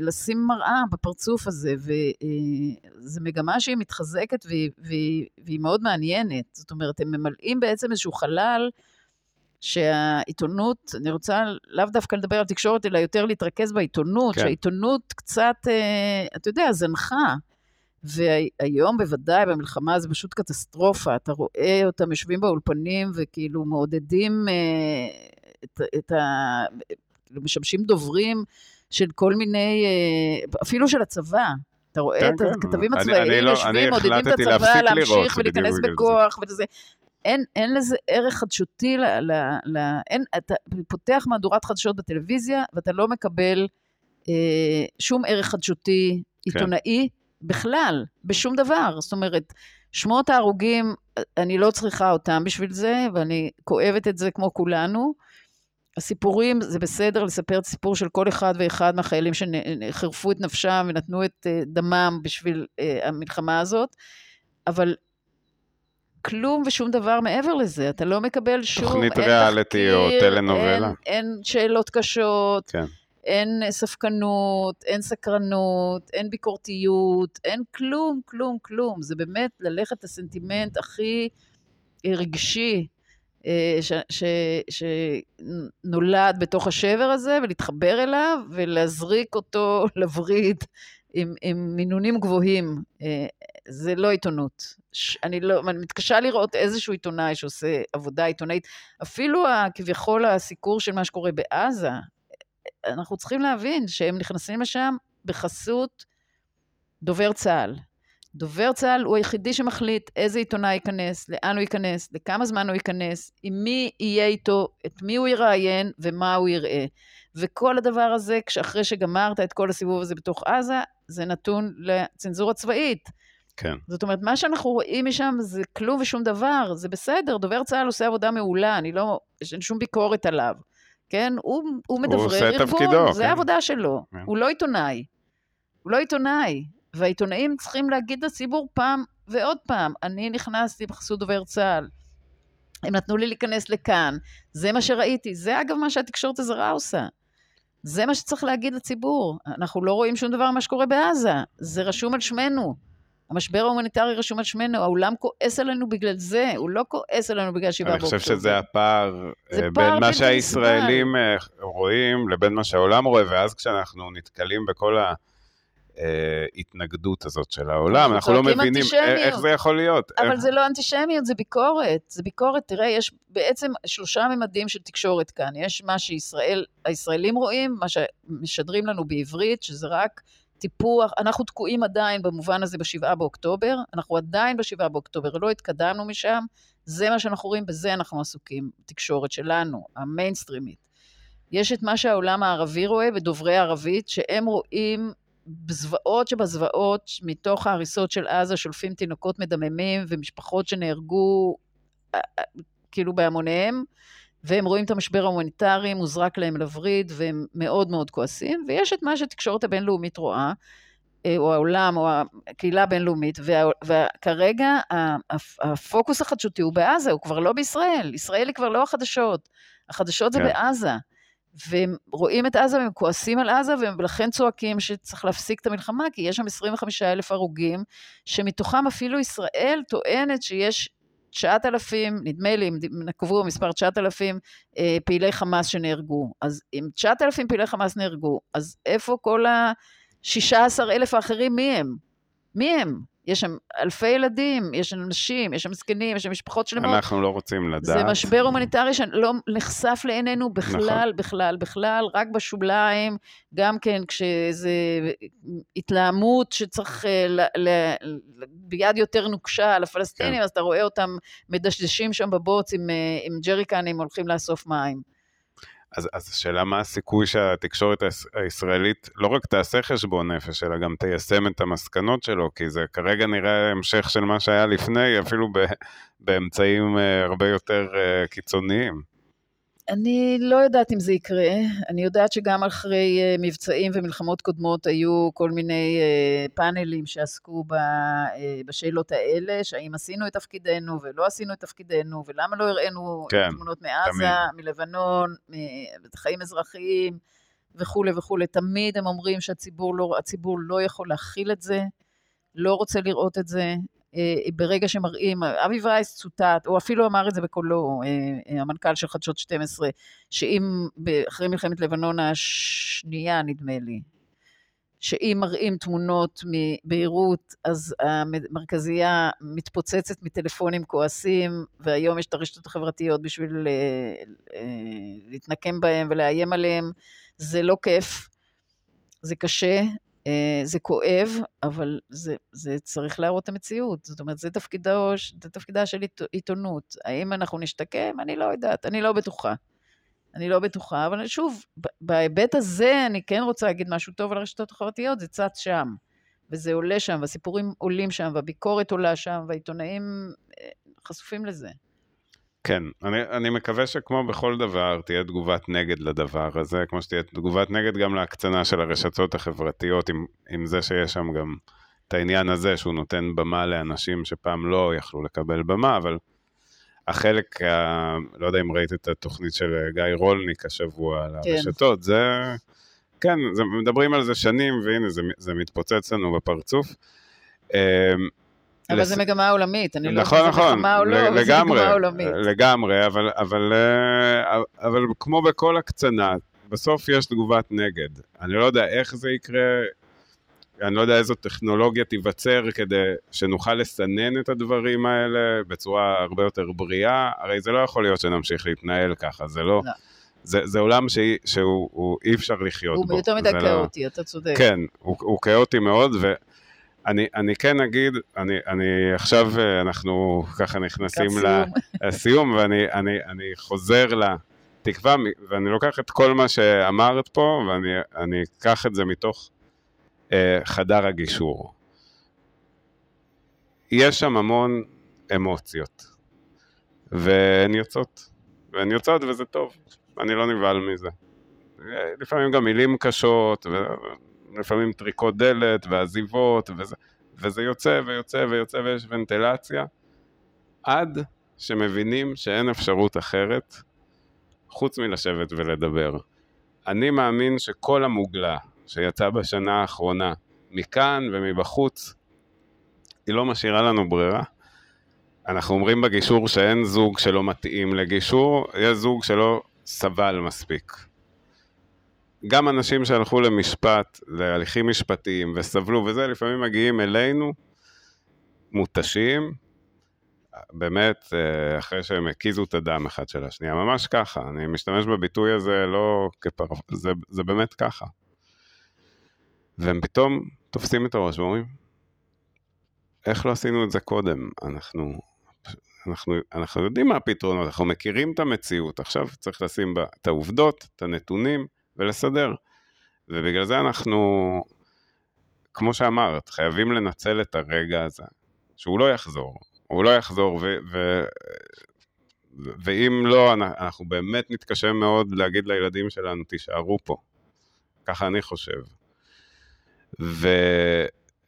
לשים מראה בפרצוף הזה, וזו מגמה שהיא מתחזקת והיא, והיא, והיא מאוד מעניינת. זאת אומרת, הם ממלאים בעצם איזשהו חלל שהעיתונות, אני רוצה לאו דווקא לדבר על תקשורת, אלא יותר להתרכז בעיתונות, כן. שהעיתונות קצת, אה, אתה יודע, זנחה. והיום בוודאי במלחמה זה פשוט קטסטרופה, אתה רואה אותם יושבים באולפנים וכאילו מעודדים אה, את, את ה... משמשים דוברים של כל מיני, אה, אפילו של הצבא. אתה רואה כן, את כן. הכתבים הצבאיים לא, יושבים, מעודדים את הצבא להמשיך ולהיכנס בכוח וזה. אין, אין לזה ערך חדשותי, ל, ל, ל, אין, אתה פותח מהדורת חדשות בטלוויזיה ואתה לא מקבל אה, שום ערך חדשותי כן. עיתונאי כן. בכלל, בשום דבר. זאת אומרת, שמות ההרוגים, אני לא צריכה אותם בשביל זה, ואני כואבת את זה כמו כולנו. הסיפורים, זה בסדר לספר את הסיפור של כל אחד ואחד מהחיילים שחירפו את נפשם ונתנו את אה, דמם בשביל אה, המלחמה הזאת, אבל כלום ושום דבר מעבר לזה. אתה לא מקבל שום... תוכנית ריאליטי או טלנובלה. אין, אין שאלות קשות, כן. אין ספקנות, אין סקרנות, אין ביקורתיות, אין כלום, כלום, כלום. זה באמת ללכת לסנטימנט הכי רגשי אה, שנולד בתוך השבר הזה, ולהתחבר אליו, ולהזריק אותו לווריד עם, עם מינונים גבוהים. אה, זה לא עיתונות. אני לא, אני מתקשה לראות איזשהו עיתונאי שעושה עבודה עיתונאית, אפילו כביכול הסיקור של מה שקורה בעזה, אנחנו צריכים להבין שהם נכנסים לשם בחסות דובר צה"ל. דובר צה"ל הוא היחידי שמחליט איזה עיתונאי ייכנס, לאן הוא ייכנס, לכמה זמן הוא ייכנס, עם מי יהיה איתו, את מי הוא יראיין ומה הוא יראה. וכל הדבר הזה, אחרי שגמרת את כל הסיבוב הזה בתוך עזה, זה נתון לצנזורה צבאית. כן. זאת אומרת, מה שאנחנו רואים משם זה כלום ושום דבר, זה בסדר, דובר צה"ל עושה עבודה מעולה, אני לא, אין שום ביקורת עליו, כן? הוא, הוא מדברר ארגון, זה כן. העבודה שלו, כן. הוא לא עיתונאי. הוא לא עיתונאי, והעיתונאים צריכים להגיד לציבור פעם ועוד פעם, אני נכנסתי בחסות דובר צה"ל, הם נתנו לי להיכנס לכאן, זה מה שראיתי, זה אגב מה שהתקשורת הזרה עושה. זה מה שצריך להגיד לציבור. אנחנו לא רואים שום דבר ממה שקורה בעזה, זה רשום על שמנו. המשבר ההומניטרי רשום על שמנו, העולם כועס עלינו בגלל זה, הוא לא כועס עלינו בגלל שבעה אני באוקטובר. חושב שזה הפער אה, בין מה שהישראלים אה, רואים לבין מה שהעולם רואה, ואז כשאנחנו נתקלים בכל ההתנגדות הזאת של העולם, אנחנו לא מבינים איך. זה יכול להיות. אבל איך- זה לא אנטישמיות, זה ביקורת. זה ביקורת, תראה, יש בעצם שלושה ממדים של תקשורת כאן. יש מה שהישראלים רואים, מה שמשדרים לנו בעברית, שזה רק טיפוח, אנחנו תקועים עדיין במובן הזה בשבעה באוקטובר, אנחנו עדיין בשבעה באוקטובר, לא התקדמנו משם, זה מה שאנחנו רואים, בזה אנחנו עסוקים, תקשורת שלנו, המיינסטרימית. יש את מה שהעולם הערבי רואה ודוברי ערבית, שהם רואים בזוועות שבזוועות, מתוך ההריסות של עזה שולפים תינוקות מדממים ומשפחות שנהרגו אה, אה, כאילו בהמוניהם, והם רואים את המשבר ההומניטרי, מוזרק להם לווריד, והם מאוד מאוד כועסים, ויש את מה שהתקשורת הבינלאומית רואה, אה, או העולם, או הקהילה הבינלאומית, וכרגע הפוקוס החדשותי הוא בעזה, הוא כבר לא בישראל, ישראל היא כבר לא החדשות, החדשות זה כן. בעזה. והם רואים את עזה והם כועסים על עזה, ולכן צועקים שצריך להפסיק את המלחמה, כי יש שם 25 אלף הרוגים, שמתוכם אפילו ישראל טוענת שיש 9,000, נדמה לי, הם נקבו במספר 9,000 אה, פעילי חמאס שנהרגו. אז אם 9,000 פעילי חמאס נהרגו, אז איפה כל ה-16 אלף האחרים, מי הם? מי הם? יש שם אלפי ילדים, יש שם נשים, יש שם זקנים, יש שם משפחות שלמות. אנחנו לא רוצים לדעת. זה משבר הומניטרי שלא נחשף לעינינו בכלל, נכון. בכלל, בכלל, רק בשוליים, גם כן כשזה התלהמות שצריך אה, ל, ל, ל, ביד יותר נוקשה על הפלסטינים, כן. אז אתה רואה אותם מדשדשים שם בבוץ עם, אה, עם ג'ריקנים הולכים לאסוף מים. אז, אז השאלה מה הסיכוי שהתקשורת היש- הישראלית לא רק תעשה חשבון נפש, אלא גם תיישם את המסקנות שלו, כי זה כרגע נראה המשך של מה שהיה לפני, אפילו ב, באמצעים אה, הרבה יותר אה, קיצוניים. אני לא יודעת אם זה יקרה, אני יודעת שגם אחרי אה, מבצעים ומלחמות קודמות היו כל מיני אה, פאנלים שעסקו אה, בשאלות האלה, שהאם עשינו את תפקידנו ולא עשינו את תפקידנו, ולמה לא הראינו כן, תמונות מעזה, תמיד. מלבנון, מחיים אזרחיים וכולי וכולי. תמיד הם אומרים שהציבור לא, לא יכול להכיל את זה, לא רוצה לראות את זה. אה, ברגע שמראים, אבי וייס צוטט, הוא אפילו אמר את זה בקולו, אה, אה, המנכ"ל של חדשות 12, שאם אחרי מלחמת לבנון השנייה, נדמה לי, שאם מראים תמונות מביירות, אז המרכזייה מתפוצצת מטלפונים כועסים, והיום יש את הרשתות החברתיות בשביל להתנקם בהם ולאיים עליהם. זה לא כיף, זה קשה, זה כואב, אבל זה, זה צריך להראות את המציאות. זאת אומרת, זה תפקידו, זה תפקידה של עיתו- עיתונות. האם אנחנו נשתקם? אני לא יודעת, אני לא בטוחה. אני לא בטוחה, אבל שוב, בהיבט הזה אני כן רוצה להגיד משהו טוב על הרשתות החברתיות, זה צץ שם. וזה עולה שם, והסיפורים עולים שם, והביקורת עולה שם, והעיתונאים אה, חשופים לזה. כן, אני, אני מקווה שכמו בכל דבר תהיה תגובת נגד לדבר הזה, כמו שתהיה תגובת נגד גם להקצנה של הרשתות החברתיות, עם, עם זה שיש שם גם את העניין הזה שהוא נותן במה לאנשים שפעם לא יכלו לקבל במה, אבל החלק, ה, לא יודע אם ראית את התוכנית של גיא רולניק השבוע על כן. הרשתות, זה, כן, זה, מדברים על זה שנים, והנה זה, זה מתפוצץ לנו בפרצוף. אבל לס- זה מגמה עולמית, אני לא נכון, יודעת אם זה נכון, מלחמה או לא, אבל זה לגמרי, מגמה עולמית. לגמרי, אבל, אבל, אה, אבל כמו בכל הקצנה, בסוף יש תגובת נגד. אני לא יודע איך זה יקרה, אני לא יודע איזו טכנולוגיה תיווצר כדי שנוכל לסנן את הדברים האלה בצורה הרבה יותר בריאה, הרי זה לא יכול להיות שנמשיך להתנהל ככה, זה לא... לא. זה, זה עולם שהיא, שהוא הוא, אי אפשר לחיות הוא בו. יותר מדי לא- כאוטי, אתה צודק. כן, הוא, הוא כאוטי מאוד, ואני אני כן אגיד, אני, אני עכשיו, אה, אנחנו ככה נכנסים. לסיום, ואני אני, אני חוזר לתקווה, ואני לוקח את כל מה שאמרת פה, ואני אני אקח את זה מתוך אה, חדר הגישור. יש שם המון אמוציות, והן יוצאות, והן יוצאות וזה טוב, אני לא נבהל מזה. לפעמים גם מילים קשות, ולפעמים טריקות דלת ועזיבות, וזה, וזה יוצא ויוצא ויוצא ויש ונטילציה, עד שמבינים שאין אפשרות אחרת חוץ מלשבת ולדבר. אני מאמין שכל המוגלה שיצאה בשנה האחרונה, מכאן ומבחוץ, היא לא משאירה לנו ברירה. אנחנו אומרים בגישור שאין זוג שלא מתאים לגישור, יש זוג שלא סבל מספיק. גם אנשים שהלכו למשפט, להליכים משפטיים וסבלו וזה, לפעמים מגיעים אלינו מותשים, באמת אה, אחרי שהם הקיזו את הדם אחד של השנייה, ממש ככה, אני משתמש בביטוי הזה לא כפר... זה, זה באמת ככה. והם פתאום תופסים את הראש ואומרים, איך לא עשינו את זה קודם? אנחנו, אנחנו, אנחנו יודעים מה הפתרונות, אנחנו מכירים את המציאות, עכשיו צריך לשים בה את העובדות, את הנתונים ולסדר. ובגלל זה אנחנו, כמו שאמרת, חייבים לנצל את הרגע הזה, שהוא לא יחזור. הוא לא יחזור, ו, ו, ואם לא, אנחנו באמת נתקשה מאוד להגיד לילדים שלנו, תישארו פה. ככה אני חושב.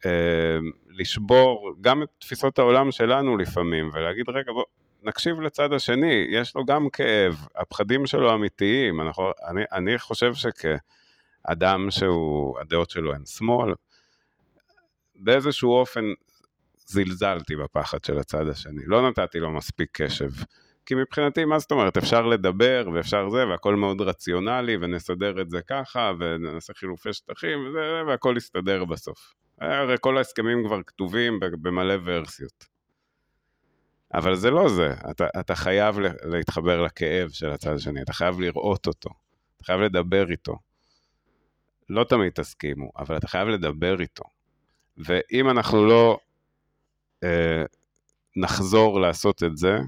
ולשבור גם את תפיסות העולם שלנו לפעמים, ולהגיד, רגע, בוא, נקשיב לצד השני, יש לו גם כאב, הפחדים שלו אמיתיים. אנחנו, אני, אני חושב שכאדם שהוא, הדעות שלו הן שמאל, באיזשהו אופן זלזלתי בפחד של הצד השני, לא נתתי לו מספיק קשב. כי מבחינתי, מה זאת אומרת, אפשר לדבר ואפשר זה, והכל מאוד רציונלי, ונסדר את זה ככה, ונעשה חילופי שטחים, וזה, והכל יסתדר בסוף. הרי כל ההסכמים כבר כתובים במלא ורסיות. אבל זה לא זה, אתה, אתה חייב להתחבר לכאב של הצד השני, אתה חייב לראות אותו, אתה חייב לדבר איתו. לא תמיד תסכימו, אבל אתה חייב לדבר איתו. ואם אנחנו לא אה, נחזור לעשות את זה,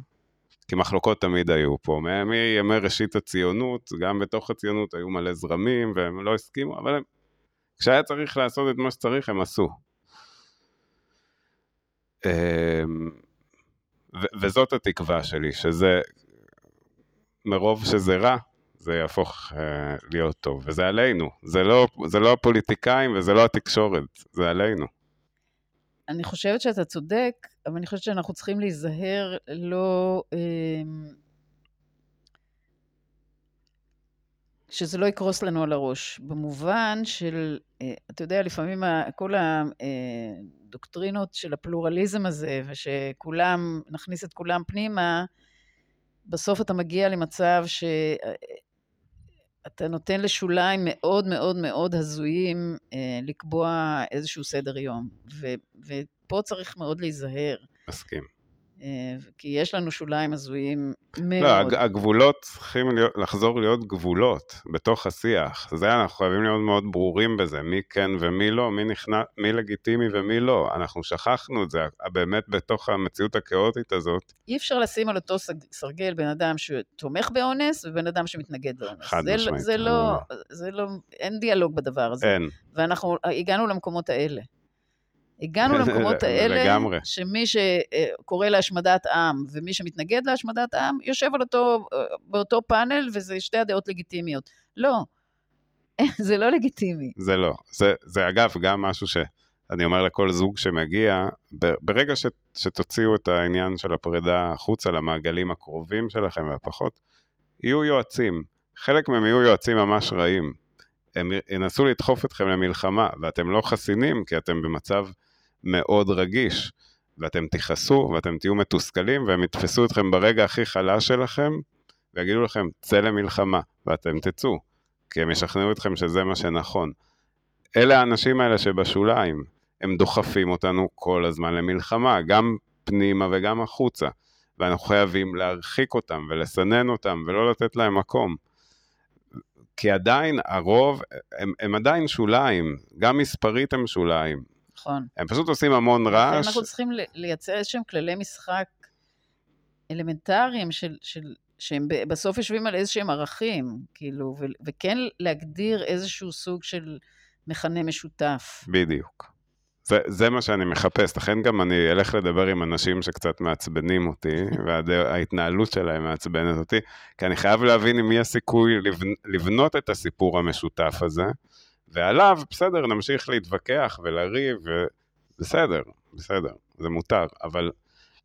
כי מחלוקות תמיד היו פה. מימי ראשית הציונות, גם בתוך הציונות היו מלא זרמים והם לא הסכימו, אבל הם, כשהיה צריך לעשות את מה שצריך, הם עשו. אה, ו- וזאת התקווה שלי, שזה, מרוב שזה רע, זה יהפוך אה, להיות טוב, וזה עלינו, זה לא, זה לא הפוליטיקאים וזה לא התקשורת, זה עלינו. אני חושבת שאתה צודק, אבל אני חושבת שאנחנו צריכים להיזהר לא... אמ, שזה לא יקרוס לנו על הראש. במובן של, אה, אתה יודע, לפעמים כל הדוקטרינות אה, של הפלורליזם הזה, ושכולם, נכניס את כולם פנימה, בסוף אתה מגיע למצב ש... אתה נותן לשוליים מאוד מאוד מאוד הזויים אה, לקבוע איזשהו סדר יום, ו, ופה צריך מאוד להיזהר. מסכים. אה, כי יש לנו שוליים הזויים מאוד. לא, הגבולות צריכים להיות, לחזור להיות גבולות בתוך השיח. זה אנחנו חייבים להיות מאוד ברורים בזה, מי כן ומי לא, מי, נכנע, מי לגיטימי ומי לא. אנחנו שכחנו את זה, באמת בתוך המציאות הכאוטית הזאת. אי אפשר לשים על אותו סרגל בן אדם שתומך באונס ובן אדם שמתנגד לאונס. חד זה, משמעית. זה לא, זה לא, אין דיאלוג בדבר הזה. אין. ואנחנו הגענו למקומות האלה. הגענו למקומות האלה, לגמרי. שמי שקורא להשמדת עם ומי שמתנגד להשמדת עם, יושב על אותו, באותו פאנל, וזה שתי הדעות לגיטימיות. לא, זה לא לגיטימי. זה לא. זה, זה אגב גם משהו שאני אומר לכל זוג שמגיע, ברגע ש, שתוציאו את העניין של הפרידה החוצה למעגלים הקרובים שלכם והפחות, יהיו יועצים. חלק מהם יהיו יועצים ממש רעים. הם ינסו לדחוף אתכם למלחמה, ואתם לא חסינים כי אתם במצב מאוד רגיש, ואתם תכעסו ואתם תהיו מתוסכלים והם יתפסו אתכם ברגע הכי חלש שלכם ויגידו לכם צא למלחמה ואתם תצאו, כי הם ישכנעו אתכם שזה מה שנכון. אלה האנשים האלה שבשוליים, הם דוחפים אותנו כל הזמן למלחמה, גם פנימה וגם החוצה, ואנחנו חייבים להרחיק אותם ולסנן אותם ולא לתת להם מקום. כי עדיין הרוב, הם, הם עדיין שוליים, גם מספרית הם שוליים, נכון. הם פשוט עושים המון רעש. אנחנו צריכים לייצר איזשהם כללי משחק אלמנטריים של, של, שהם בסוף יושבים על איזשהם ערכים, כאילו, ו, וכן להגדיר איזשהו סוג של מכנה משותף. בדיוק. זה, זה מה שאני מחפש, לכן גם אני אלך לדבר עם אנשים שקצת מעצבנים אותי, וההתנהלות שלהם מעצבנת אותי, כי אני חייב להבין אם יש סיכוי לבנות את הסיפור המשותף הזה, ועליו, בסדר, נמשיך להתווכח ולריב, ובסדר, בסדר, זה מותר, אבל,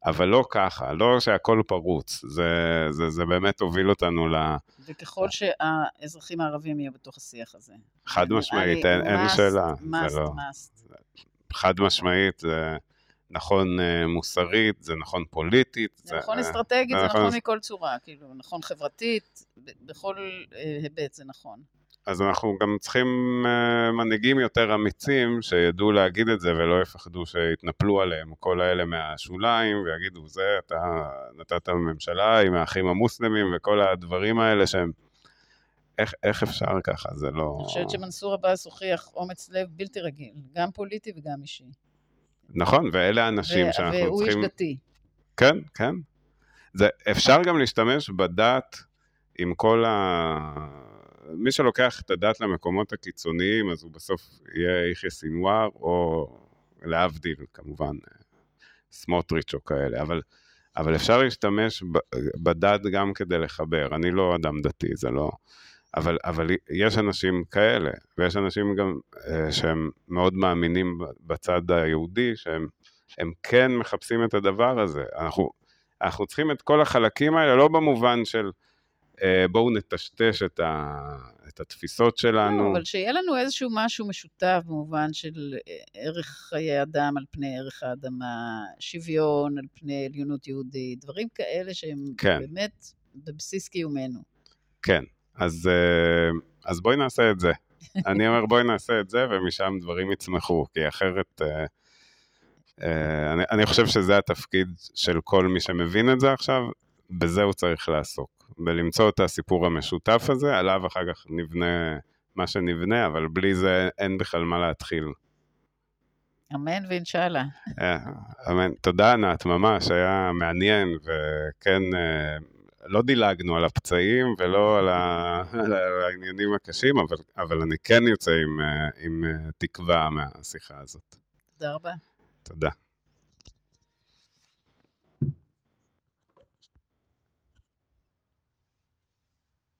אבל לא ככה, לא שהכל פרוץ, זה, זה, זה באמת הוביל אותנו ל... וככל שהאזרחים הערבים יהיו בתוך השיח הזה. חד משמעית, אין, אין שאלה. מאסט, לא... מאסט. חד משמעית, זה נכון אה, מוסרית, זה נכון פוליטית. זה, זה נכון אסטרטגית, זה נכון, נכון מכל צורה, כאילו, נכון חברתית, בכל אה, היבט זה נכון. אז אנחנו גם צריכים uh, מנהיגים יותר אמיצים שידעו להגיד את זה ולא יפחדו שיתנפלו עליהם כל האלה מהשוליים ויגידו זה אתה נתת ממשלה עם האחים המוסלמים וכל הדברים האלה שהם איך, איך אפשר ככה זה לא... אני חושבת שמנסור עבאס הוכיח אומץ לב בלתי רגיל גם פוליטי וגם אישי. נכון ואלה האנשים ו- שאנחנו והוא צריכים... והוא איש דתי. כן כן. זה, אפשר גם להשתמש בדת עם כל ה... מי שלוקח את הדת למקומות הקיצוניים, אז הוא בסוף יהיה יחיא סינואר, או להבדיל, כמובן, סמוטריץ' או כאלה, אבל, אבל אפשר להשתמש בדת גם כדי לחבר. אני לא אדם דתי, זה לא... אבל, אבל יש אנשים כאלה, ויש אנשים גם uh, שהם מאוד מאמינים בצד היהודי, שהם כן מחפשים את הדבר הזה. אנחנו, אנחנו צריכים את כל החלקים האלה, לא במובן של... אה, בואו נטשטש את, ה, את התפיסות שלנו. לא, אבל שיהיה לנו איזשהו משהו משותף במובן של אה, ערך חיי אדם על פני ערך האדמה, שוויון על פני עליונות יהודית, דברים כאלה שהם כן. באמת בבסיס קיומנו. כן, אז, אה, אז בואי נעשה את זה. אני אומר בואי נעשה את זה ומשם דברים יצמחו, כי אחרת... אני, אני חושב שזה התפקיד של כל מי שמבין את זה עכשיו, בזה הוא צריך לעסוק. בלמצוא את הסיפור המשותף הזה, עליו אחר כך נבנה מה שנבנה, אבל בלי זה אין בכלל מה להתחיל. אמן ואינשאללה. אה, אמן. תודה ענת, ממש, היה מעניין, וכן, אה, לא דילגנו על הפצעים ולא על, ה... על העניינים הקשים, אבל, אבל אני כן יוצא עם, אה, עם תקווה מהשיחה הזאת. תודה רבה. תודה.